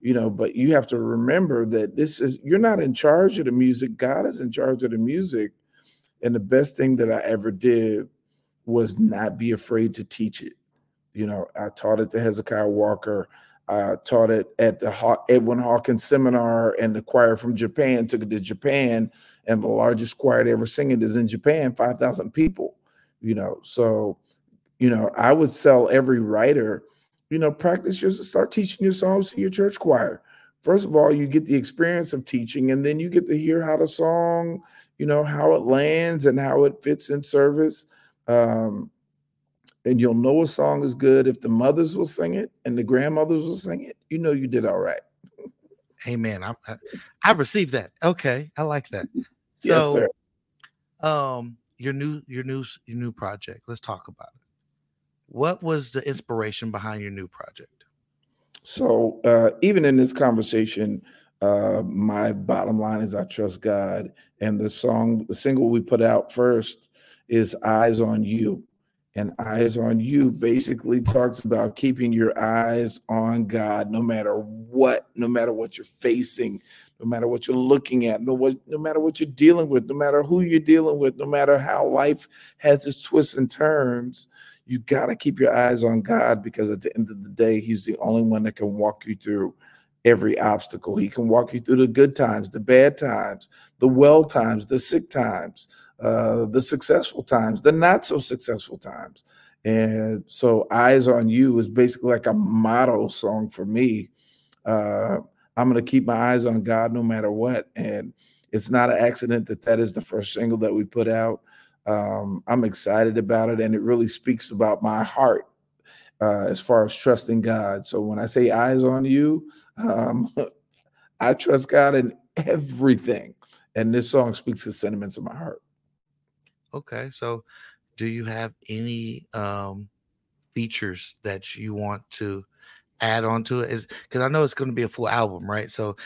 Speaker 19: you know. But you have to remember that this is you're not in charge of the music. God is in charge of the music. And the best thing that I ever did was not be afraid to teach it. You know, I taught it to Hezekiah Walker. I taught it at the Edwin Hawkins seminar, and the choir from Japan took it to Japan, and the largest choir to ever sing it is in Japan, five thousand people. You know, so you know, I would sell every writer, you know, practice your start teaching your songs to your church choir. First of all, you get the experience of teaching, and then you get to hear how the song, you know, how it lands and how it fits in service. Um, and you'll know a song is good if the mothers will sing it and the grandmothers will sing it. You know, you did all right.
Speaker 18: Amen. I, I, I received that. Okay, I like that. So, yes, um, your new your new your new project. Let's talk about it. What was the inspiration behind your new project?
Speaker 19: So, uh, even in this conversation, uh, my bottom line is I trust God. And the song, the single we put out first is Eyes on You. And Eyes on You basically talks about keeping your eyes on God no matter what, no matter what you're facing, no matter what you're looking at, no, what, no matter what you're dealing with, no matter who you're dealing with, no matter how life has its twists and turns you got to keep your eyes on God because at the end of the day, He's the only one that can walk you through every obstacle. He can walk you through the good times, the bad times, the well times, the sick times, uh, the successful times, the not so successful times. And so, Eyes on You is basically like a motto song for me. Uh, I'm going to keep my eyes on God no matter what. And it's not an accident that that is the first single that we put out. Um, I'm excited about it, and it really speaks about my heart. uh, as far as trusting God. So when I say eyes on you, um, I trust God in everything. And this song speaks the sentiments of my heart.
Speaker 18: Okay. So do you have any um features that you want to add on to it is because I know it's going to be a full album, right? So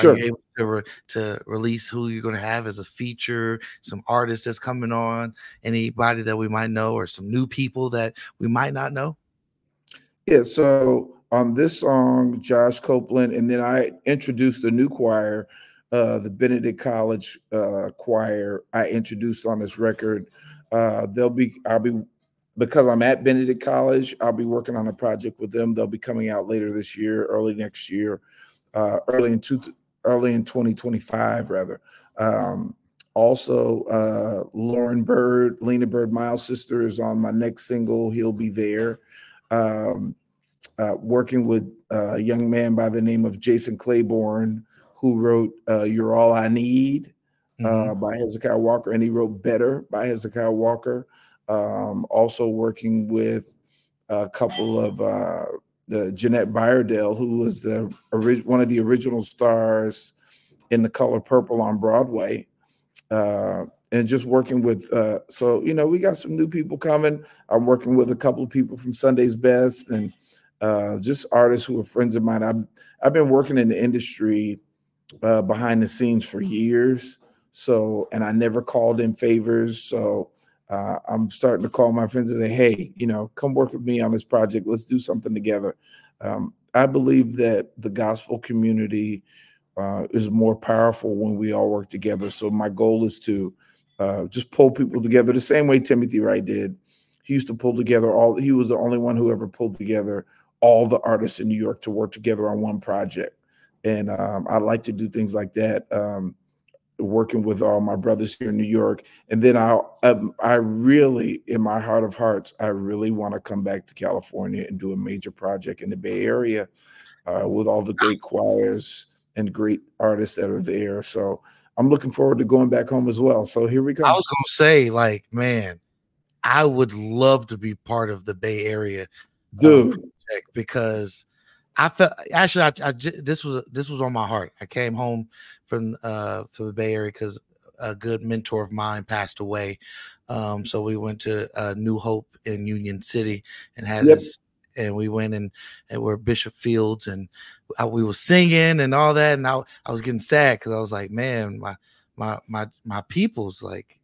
Speaker 19: sure.
Speaker 18: are you able to, re- to release who you're going to have as a feature, some artists that's coming on, anybody that we might know, or some new people that we might not know?
Speaker 19: Yeah. So on this song, Josh Copeland, and then I introduced the new choir, uh, the Benedict College uh, choir. I introduced on this record. Uh, they'll be. I'll be because I'm at Benedict College, I'll be working on a project with them. They'll be coming out later this year, early next year, uh, early in two, early in 2025 rather. Um, also, uh, Lauren Byrd, Lena Byrd, Miles' sister, is on my next single. He'll be there. Um, uh, working with a young man by the name of Jason Clayborn, who wrote uh, "You're All I Need" mm-hmm. by Hezekiah Walker, and he wrote "Better" by Hezekiah Walker. Um, also working with a couple of uh, the Jeannette Bayardelle, who was the one of the original stars in The Color Purple on Broadway, uh, and just working with. Uh, so you know, we got some new people coming. I'm working with a couple of people from Sunday's Best and uh, just artists who are friends of mine. I've I've been working in the industry uh, behind the scenes for years. So, and I never called in favors. So uh, I'm starting to call my friends and say, hey, you know, come work with me on this project. Let's do something together. Um, I believe that the gospel community uh, is more powerful when we all work together. So my goal is to uh, just pull people together the same way Timothy Wright did. He used to pull together all. He was the only one who ever pulled together all the artists in New York to work together on one project. And um, I like to do things like that. Um, working with all my brothers here in New York. And then I, um, I really, in my heart of hearts, I really want to come back to California and do a major project in the Bay Area uh, with all the great choirs and great artists that are there. So I'm looking forward to going back home as well. So here we go.
Speaker 18: I was going to say, like, man, I would love to be part of the Bay Area,
Speaker 19: dude,
Speaker 18: um, because I felt actually I, I, this was this was on my heart. I came home from uh from the Bay Area because a good mentor of mine passed away. Um, so we went to uh, New Hope in Union City and had yep. this, and we went and and we're Bishop Fields and I, we were singing and all that, and I I was getting sad because I was like, man, my my my my people's like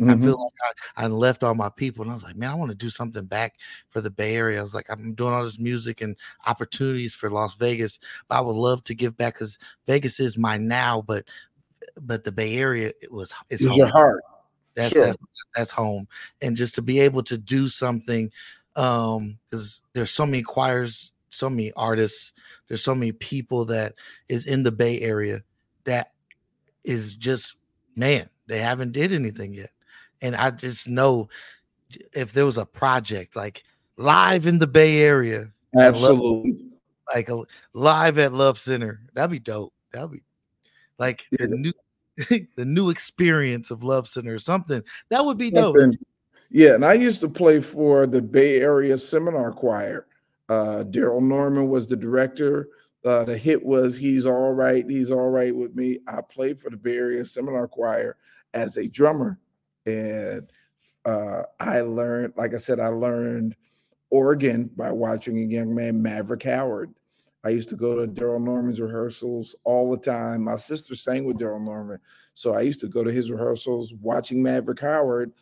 Speaker 18: Mm-hmm. I feel like I, I left all my people, and I was like, man, I want to do something back for the Bay Area. I was like, I'm doing all this music and opportunities for Las Vegas, but I would love to give back because Vegas is my now, but but the Bay Area it was it's
Speaker 19: your heart.
Speaker 18: That's, sure. that's that's home, and just to be able to do something, um, because there's so many choirs, so many artists, there's so many people that is in the Bay Area that is just man, they haven't did anything yet and I just know if there was a project like live in the Bay Area,
Speaker 19: absolutely,
Speaker 18: love, like a live at Love Center, that'd be dope. That'd be like yeah. the new the new experience of Love Center or something. That would be something. dope.
Speaker 19: Yeah, and I used to play for the Bay Area Seminar Choir. Uh, Daryl Norman was the director. Uh, the hit was "He's All Right, He's All Right with Me." I played for the Bay Area Seminar Choir as a drummer and uh, I learned, like I said, I learned organ by watching a young man, Maverick Howard. I used to go to Daryl Norman's rehearsals all the time. My sister sang with Daryl Norman. So I used to go to his rehearsals. Watching Maverick Howard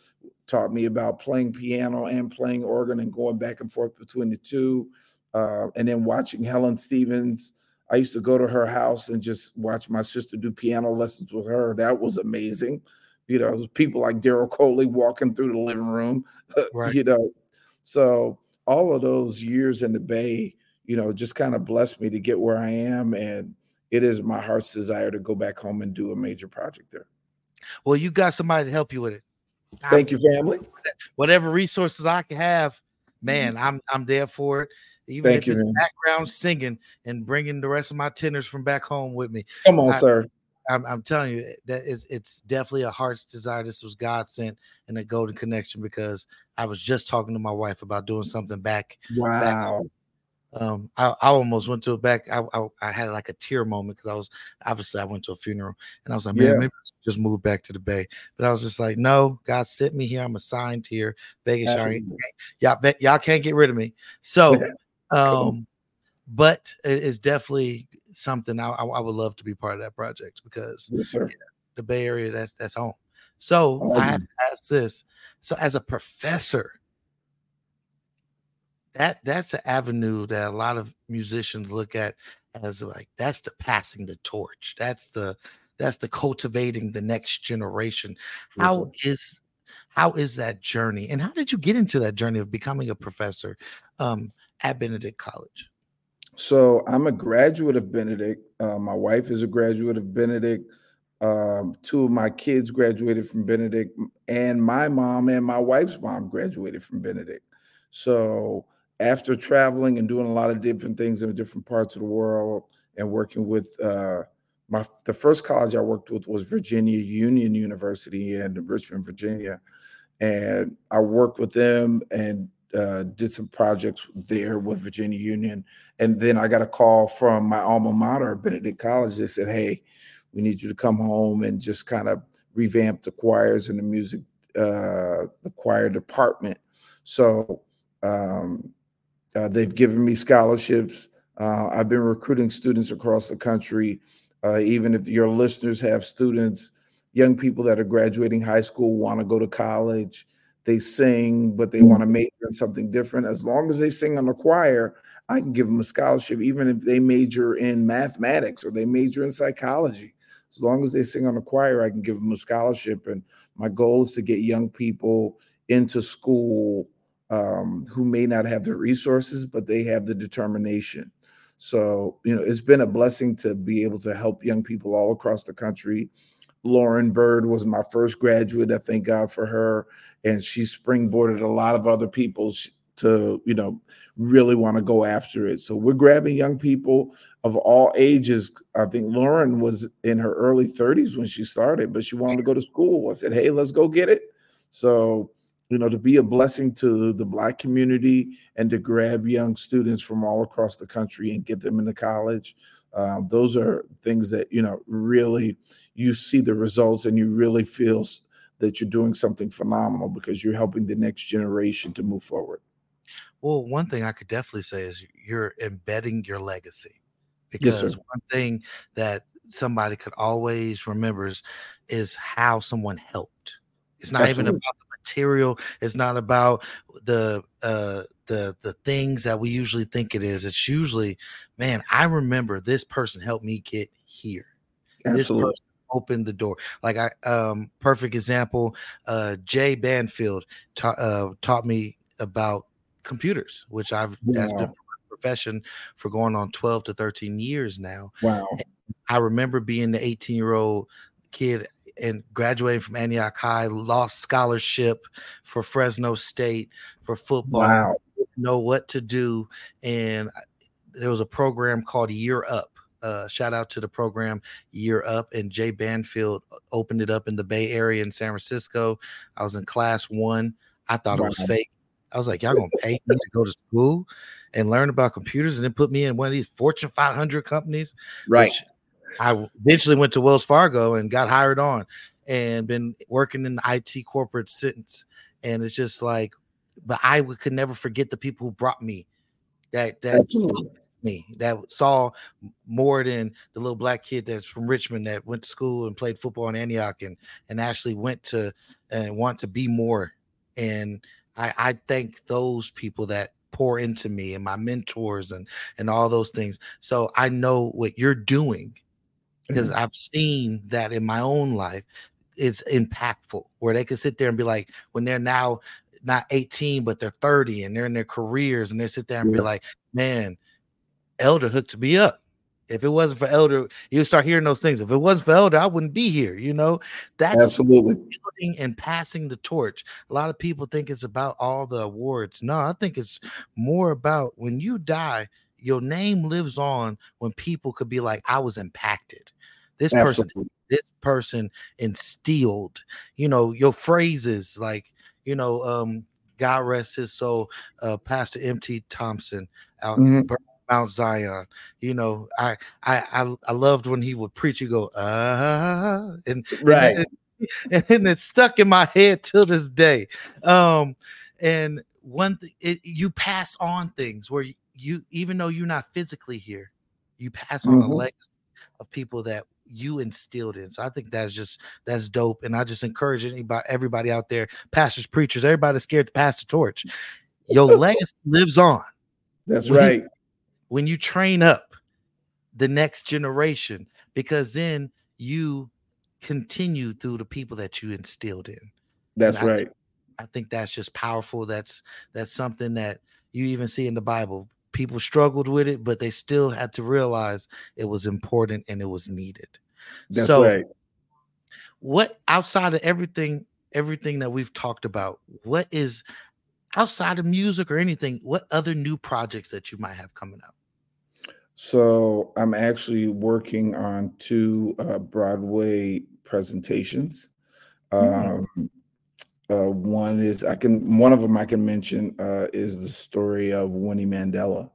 Speaker 19: taught me about playing piano and playing organ and going back and forth between the two. Uh, and then watching Helen Stevens. I used to go to her house and just watch my sister do piano lessons with her. That was amazing. You know, people like Daryl Coley walking through the living room. Right. you know, so all of those years in the Bay, you know, just kind of blessed me to get where I am, and it is my heart's desire to go back home and do a major project there.
Speaker 18: Well, you got somebody to help you with it.
Speaker 19: Thank I'm, you, family.
Speaker 18: Whatever resources I can have, man, mm-hmm. I'm I'm there for it. Even Thank if you, it's man. background singing and bringing the rest of my tenors from back home with me.
Speaker 19: Come on, I, sir.
Speaker 18: I'm, I'm telling you that it's it's definitely a heart's desire. This was God sent and a golden connection because I was just talking to my wife about doing something back.
Speaker 19: Wow.
Speaker 18: Back, um, I, I almost went to a back. I, I, I had like a tear moment because I was obviously I went to a funeral and I was like, man,
Speaker 19: Yeah.
Speaker 18: maybe I should just move back to the Bay. But I was just like, no, God sent me here. I'm assigned here. Vegas, y'all, y'all, y'all can't get rid of me. So,
Speaker 19: Yeah. Cool.
Speaker 18: um, but it- it's definitely something I, I, I would love to be part of that project because
Speaker 19: Yes, sir.
Speaker 18: the Bay Area that's that's home. So
Speaker 19: Oh,
Speaker 18: I have to ask this. So as a professor, that that's an avenue that a lot of musicians look at as like that's the passing the torch. That's the that's the cultivating the next generation.
Speaker 19: Yes,
Speaker 18: How is how is that journey? And how did you get into that journey of becoming a professor um, at Benedict College?
Speaker 19: So I'm a graduate of Benedict. Uh, my wife is a graduate of Benedict. Um, two of my kids graduated from Benedict, and my mom and my wife's mom graduated from Benedict. So after traveling and doing a lot of different things in different parts of the world, and working with uh, my the first college I worked with was Virginia Union University in Richmond, Virginia, and I worked with them and uh, did some projects there with Virginia Union. And then I got a call from my alma mater, Benedict College. They said, "Hey, we need you to come home and just kind of revamp the choirs and the music, uh, the choir department." So um, uh, they've given me scholarships. Uh, I've been recruiting students across the country. Uh, even if your listeners have students, young people that are graduating high school want to go to college, they sing, but they want to major in something different. As long as they sing on the choir, I can give them a scholarship, even if they major in mathematics or they major in psychology. As long as they sing on the choir, I can give them a scholarship. And my goal is to get young people into school um, who may not have the resources, but they have the determination. So, you know, it's been a blessing to be able to help young people all across the country. Lauren Byrd was my first graduate. I thank God for her. And she springboarded a lot of other people to, you know, really want to go after it. So we're grabbing young people of all ages. I think Lauren was in her early 30s when she started, but she wanted to go to school. I said, hey, let's go get it. So, you know, to be a blessing to the Black community and to grab young students from all across the country and get them into college. Um, those are things that, you know, really you see the results and you really feel that you're doing something phenomenal because you're helping the next generation to move forward.
Speaker 18: Well, one thing I could definitely say is you're embedding your legacy
Speaker 19: Yes,
Speaker 18: because one thing that somebody could always remember is, is how someone helped. It's not even about the material. It's not about the uh the the things that we usually think it is. It's usually, man, I remember this person helped me get here. This
Speaker 19: Absolutely.
Speaker 18: person opened the door. Like I um perfect example, uh Jay Banfield ta- uh, taught me about computers, which I've that's been profession for going on 12 to 13 years now.
Speaker 19: Wow.
Speaker 18: I remember being the 18 year old kid and graduating from Antioch High, lost scholarship for Fresno State for football.
Speaker 19: Wow.
Speaker 18: Didn't know what to do, and there was a program called Year Up. Uh, shout out to the program Year Up, and Jay Banfield opened it up in the Bay Area in San Francisco. I was in class one. I thought it was fake. I was like, y'all gonna pay me to go to school and learn about computers and then put me in one of these Fortune 500 companies?
Speaker 19: Right.
Speaker 18: I eventually went to Wells Fargo and got hired on and been working in the IT corporate since. And it's just like, but I could never forget the people who brought me that that
Speaker 19: Absolutely.
Speaker 18: me that saw more than the little black kid that's from Richmond that went to school and played football in Antioch and and actually went to and want to be more. And I, I thank those people that pour into me and my mentors and and all those things. So I know what you're doing because mm-hmm. I've seen that in my own life. It's impactful where they can sit there and be like, when they're now not 18, but they're 30 and they're in their careers and they sit there and be like, man, Elder hooked me up. If it wasn't for Elder, you start hearing those things. If it wasn't for Elder, I wouldn't be here. You know, that's
Speaker 19: Absolutely.
Speaker 18: and passing the torch. A lot of people think it's about all the awards. No, I think it's more about when you die, your name lives on when people could be like, I was impacted. This person this person instilled, you know, your phrases like, you know, um, God rest his soul, uh, Pastor M.T. Thompson out
Speaker 19: Mhm.
Speaker 18: Mount Zion. You know, I I I, I loved when he would preach. You go, ah, and
Speaker 19: Right.
Speaker 18: and, and, and it's stuck in my head till this day. Um, and one thing, you pass on things where you, you, even though you're not physically here, you pass on a
Speaker 19: Mhm.
Speaker 18: legacy of people that you instilled in. So I think that's just that's dope. And I just encourage anybody, everybody out there, pastors, preachers, everybody scared to pass the torch. Your legacy lives on
Speaker 19: That's
Speaker 18: when-
Speaker 19: right.
Speaker 18: when you train up the next generation because then you continue through the people that you instilled in
Speaker 19: That's
Speaker 18: I
Speaker 19: right.
Speaker 18: think- i think that's just powerful that's that's something that you even see in the bible people struggled with it but they still had to realize it was important and it was needed
Speaker 19: That's
Speaker 18: so
Speaker 19: right.
Speaker 18: what outside of everything everything that we've talked about what is outside of music or anything what other new projects that you might have coming up
Speaker 19: So I'm actually working on two uh, Broadway presentations.
Speaker 18: Mm.
Speaker 19: Um, uh, one is I can one of them I can mention uh, is the story of Winnie Mandela,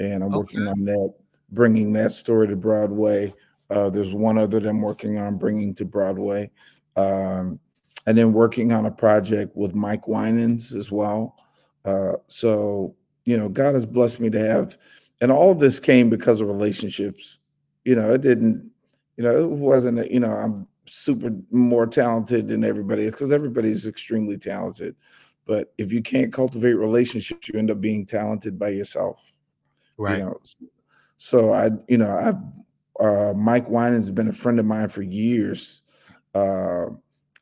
Speaker 19: and I'm working on that, bringing that story to Broadway. Uh, there's one other that I'm working on bringing to Broadway, um, and then working on a project with Mike Winans as well. Uh, so you know, God has blessed me to have, and all of this came because of relationships. You know, it didn't. You know, it wasn't. You know, I'm super more talented than everybody because everybody's extremely talented. But if you can't cultivate relationships, you end up being talented by yourself.
Speaker 18: Right.
Speaker 19: You know, so I, you know, I've uh, Mike Winans has been a friend of mine for years, uh,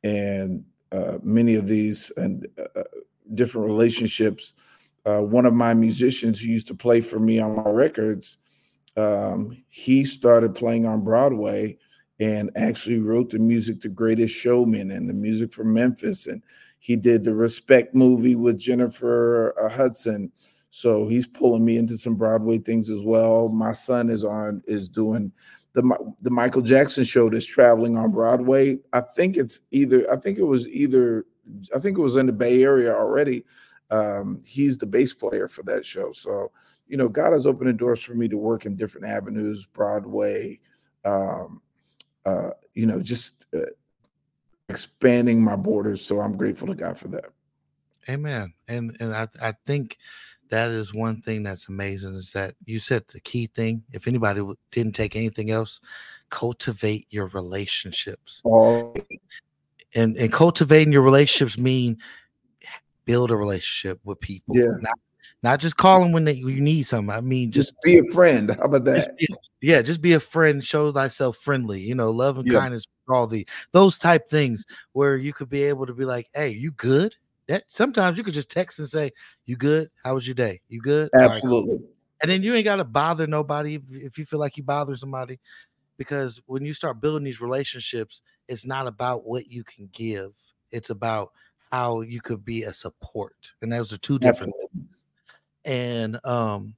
Speaker 19: and uh, many of these and uh, different relationships. Uh, one of my musicians who used to play for me on my records, um, he started playing on Broadway and actually wrote the music to Greatest Showman and the music for Memphis. And he did the Respect movie with Jennifer uh, Hudson. So he's pulling me into some Broadway things as well. My son is on is doing the the Michael Jackson show that's traveling on Broadway. I think it's either I think it was either I think it was in the Bay Area already. Um, he's the bass player for that show. So you know, God has opened the doors for me to work in different avenues, Broadway, um, uh, you know, just uh, expanding my borders. So I'm grateful to God for that.
Speaker 18: Amen. And and I I think that is one thing that's amazing is that you said the key thing. If anybody didn't take anything else, cultivate your relationships.
Speaker 19: Oh,
Speaker 18: And and cultivating your relationships mean build a relationship with people.
Speaker 19: Yeah.
Speaker 18: Not not just call them when they, you need something. I mean, just
Speaker 19: just be a friend. How about
Speaker 18: just
Speaker 19: that?
Speaker 18: be, yeah, just be a friend. Show thyself friendly. You know, love and
Speaker 19: Yeah.
Speaker 18: kindness, all the those type things where you could be able to be like, "Hey, you good?" That sometimes you could just text and say, "You good? How was your day? You good?" All right, cool."
Speaker 19: Absolutely.
Speaker 18: And then you ain't got to bother nobody if, if you feel like you bother somebody, because when you start building these relationships, it's not about what you can give; it's about how you could be a support. And those are two different
Speaker 19: Absolutely.
Speaker 18: things. And um,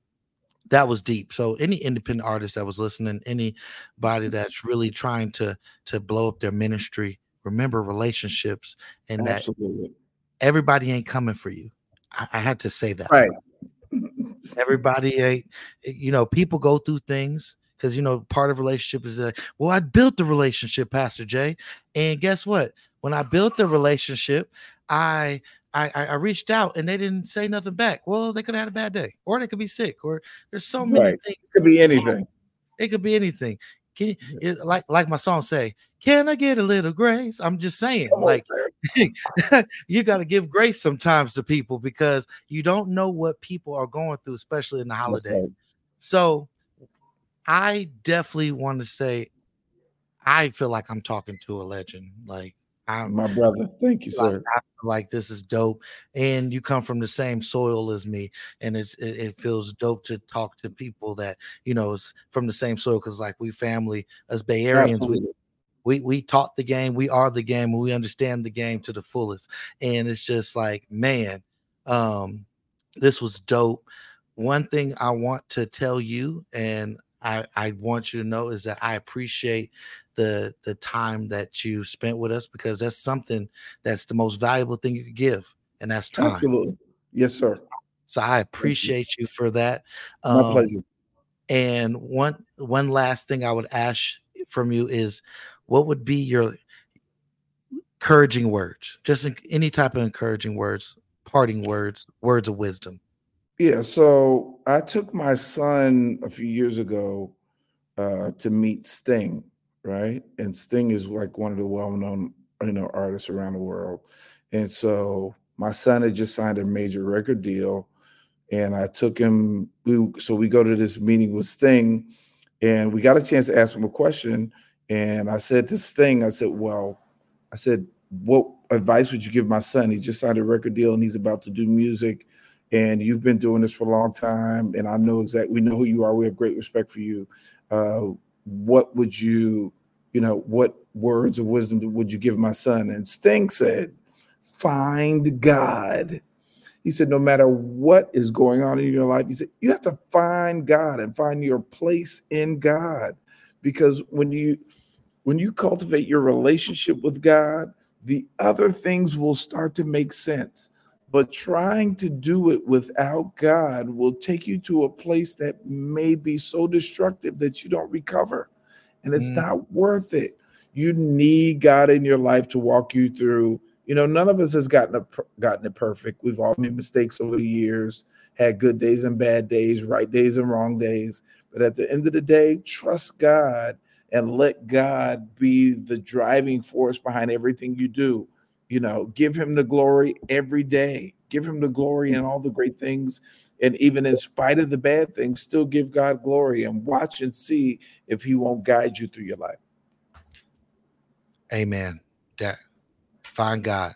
Speaker 18: that was deep. So any independent artist that was listening, anybody that's really trying to to blow up their ministry, remember relationships and that everybody ain't coming for you. I, I had to say that.
Speaker 19: Right.
Speaker 18: Everybody ain't, eh, you know, people go through things because you know part of relationship is that. well, I built the relationship, Pastor Jay, and guess what? When I built the relationship, I I, I reached out and they didn't say nothing back. Well, they could have had a bad day, or they could be sick, or there's so many
Speaker 19: Right.
Speaker 18: things.
Speaker 19: Could be anything.
Speaker 18: It could be anything. Can you, it, like like my song say, can I get a little grace? I'm just saying,
Speaker 19: Come
Speaker 18: like
Speaker 19: sir.
Speaker 18: you got to give grace sometimes to people because you don't know what people are going through, especially in the holidays. So I definitely want to say I feel like I'm talking to a legend. Like I'm
Speaker 19: My brother. Thank you,
Speaker 18: like,
Speaker 19: sir.
Speaker 18: I feel like this is dope, and you come from the same soil as me, and it's it, it feels dope to talk to people that you know is from the same soil because like we family, as Bay Areans, we we we taught the game, we are the game, and we understand the game to the fullest. And it's just like, man, um, this was dope. One thing I want to tell you, and I, I want you to know is that I appreciate the the time that you spent with us because that's something that's the most valuable thing you could give, and that's time.
Speaker 19: Absolutely. Yes, sir.
Speaker 18: So I appreciate you. you. for that.
Speaker 19: My um, pleasure.
Speaker 18: And one one last thing I would ask from you is, what would be your encouraging words? Just any type of encouraging words, parting words, words of wisdom.
Speaker 19: Yeah. So I took my son a few years ago uh, to meet Sting, right? And Sting is like one of the well-known, you know, artists around the world. And so my son had just signed a major record deal and I took him. We, so we go to this meeting with Sting, and we got a chance to ask him a question. And I said to Sting, I said, "Well, I said, what advice would you give my son? He just signed a record deal, and he's about to do music. And you've been doing this for a long time, and I know exactly. We know who you are. We have great respect for you. Uh, what would you, you know, what words of wisdom would you give my son?" And Sting said, "Find God." He said, no matter what is going on in your life, he said, you have to find God and find your place in God. Because when you when you cultivate your relationship with God, the other things will start to make sense. But trying to do it without God will take you to a place that may be so destructive that you don't recover. And it's mm. not worth it. You need God in your life to walk you through you know, none of us has gotten a, gotten it perfect. We've all made mistakes over the years, had good days and bad days, right days and wrong days. But at the end of the day, trust God and let God be the driving force behind everything you do. You know, give him the glory every day. Give him the glory and all the great things. And even in spite of the bad things, still give God glory and watch and see if he won't guide you through your life.
Speaker 18: Amen. That find God.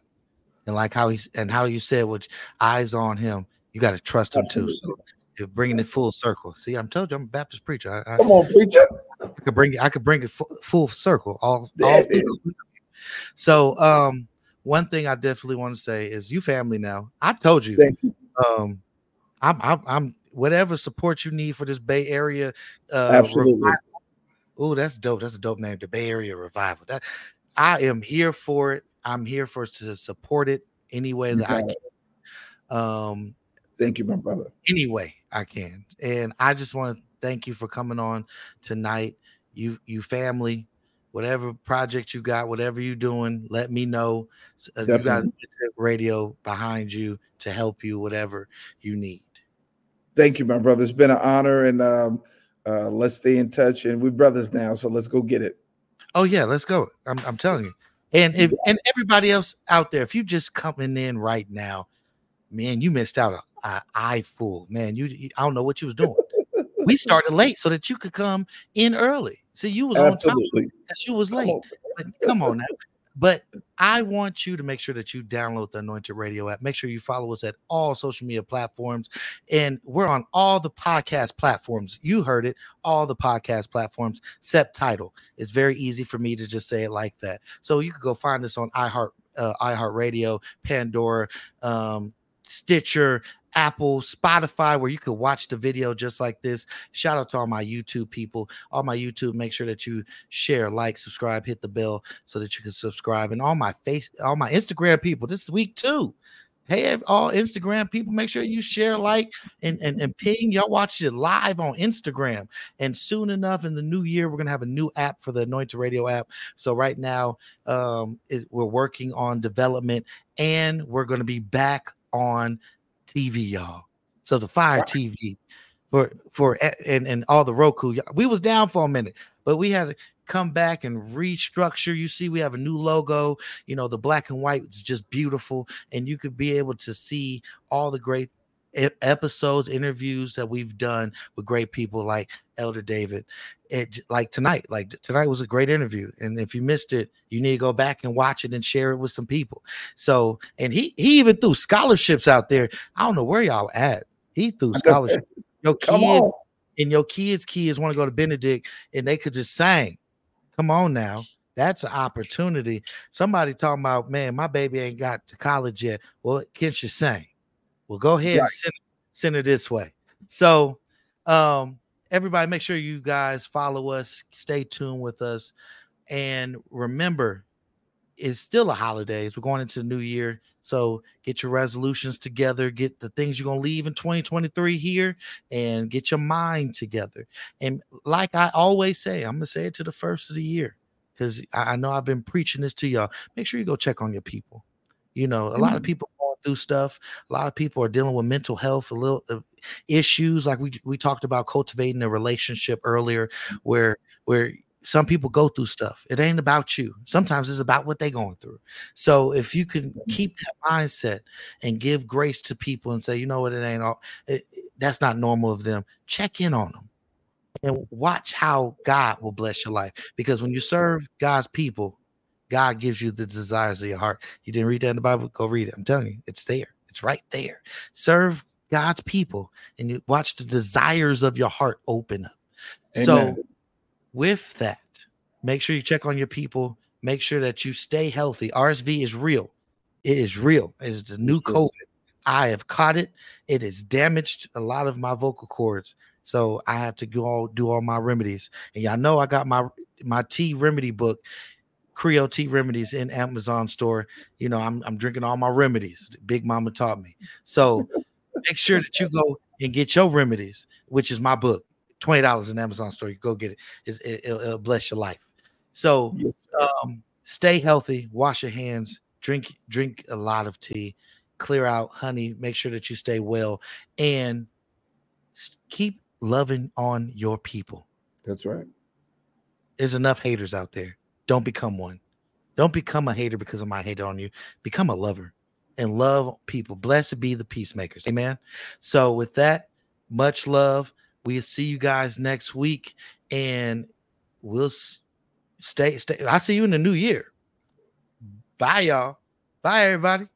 Speaker 18: And like how he's and how you said, with eyes on him, you got to trust him too. So you're bringing it full circle. See, I'm told you I'm a Baptist preacher.
Speaker 19: I, Come on, preacher.
Speaker 18: I could bring it. I could bring it full, full circle. All, all so, um, one thing I definitely want to say is you family now. I told you.
Speaker 19: Thank you.
Speaker 18: Um, I'm, I'm, I'm whatever support you need for this Bay Area. Uh,
Speaker 19: Absolutely.
Speaker 18: Oh, that's dope. That's a dope name, the Bay Area Revival. That I am here for it. I'm here for to support it any way that I can. Um,
Speaker 19: thank you, my brother.
Speaker 18: Any way I can, and I just want to thank you for coming on tonight. You, you family, whatever project you got, whatever you're doing, let me know. Uh, you got radio behind you to help you, whatever you need.
Speaker 19: Thank you, my brother. It's been an honor, and um, uh, let's stay in touch. And we're brothers now, so let's go get it.
Speaker 18: Oh yeah, let's go. I'm, I'm telling you. And if and everybody else out there, if you just coming in right now, man, you missed out a, eye full. Man, you I don't know what you was doing. We started late so that you could come in early. See, you was Absolutely. on time because you was late. But come on now. But I want you to make sure that you download the Anointed Radio app. Make sure you follow us at all social media platforms. And we're on all the podcast platforms. You heard it, all the podcast platforms, set title. It's very easy for me to just say it like that. So you can go find us on iHeart, uh, iHeartRadio, Pandora, um, Stitcher, Apple, Spotify, where you could watch the video just like this. Shout out to all my YouTube people, all my YouTube. Make sure that you share, like, subscribe, hit the bell so that you can subscribe. And all my face, all my Instagram people, this is week too. Hey, all Instagram people, make sure you share, like, and, and, and ping. Y'all watch it live on Instagram. And soon enough, in the new year, we're gonna have a new app for the Anointed Radio app. So right now, um, it, we're working on development, and we're gonna be back on TV, y'all. So the Fire TV for for and and all the Roku. We was down for a minute, but we had to come back and restructure. You see, we have a new logo. You know, the black and white is just beautiful, and you could be able to see all the great episodes, interviews that we've done with great people like Elder David. It like tonight, like tonight was a great interview. And if you missed it, you need to go back and watch it and share it with some people. So, and he he even threw scholarships out there. I don't know where y'all at. He threw scholarships. Your kids and your kids' kids want to go to Benedict and they could just sing. Come on now. That's an opportunity. Somebody talking about, man, my baby ain't got to college yet. Well, can she sing? Well, go ahead right. and send, send it this way. So, um, everybody, make sure you guys follow us, stay tuned with us. And remember, it's still a holidays. We're going into the new year. So get your resolutions together, get the things you're going to leave in 2023 here, and get your mind together. And like I always say, I'm going to say it to the first of the year because I know I've been preaching this to y'all. Make sure you go check on your people. You know, a mm-hmm. lot of people going through stuff. A lot of people are dealing with mental health, a little uh, issues. Like we we talked about cultivating a relationship earlier, where where some people go through stuff. It ain't about you. Sometimes it's about what they're going through. So if you can keep that mindset and give grace to people and say, you know what, it ain't all it, that's not normal of them. Check in on them and watch how God will bless your life. Because when you serve God's people, God gives you the desires of your heart. You didn't read that in the Bible? Go read it. I'm telling you, it's there. It's right there. Serve God's people and you watch the desires of your heart open up. Amen. So with that, make sure you check on your people. Make sure that you stay healthy. RSV is real. It is real. It is the new COVID. I have caught it. It has damaged a lot of my vocal cords. So I have to go all do all my remedies. And y'all know I got my my tea remedy book, Creole tea remedies in Amazon store. You know, I'm I'm drinking all my remedies. Big Mama taught me. So make sure that you go and get your remedies, which is my book twenty dollars in Amazon store. You go get it. It's, it will it'll bless your life. So yes, um, stay healthy. Wash your hands. Drink drink a lot of tea. Clear out honey. Make sure that you stay well and keep loving on your people.
Speaker 19: That's right.
Speaker 18: There's enough haters out there. Don't become one. Don't become a hater because of my hate on you. Become a lover and love people. Blessed be the peacemakers. Amen. So, with that, much love. We'll see you guys next week, and we'll stay. Stay. I'll see you in the new year. Bye, y'all. Bye, everybody.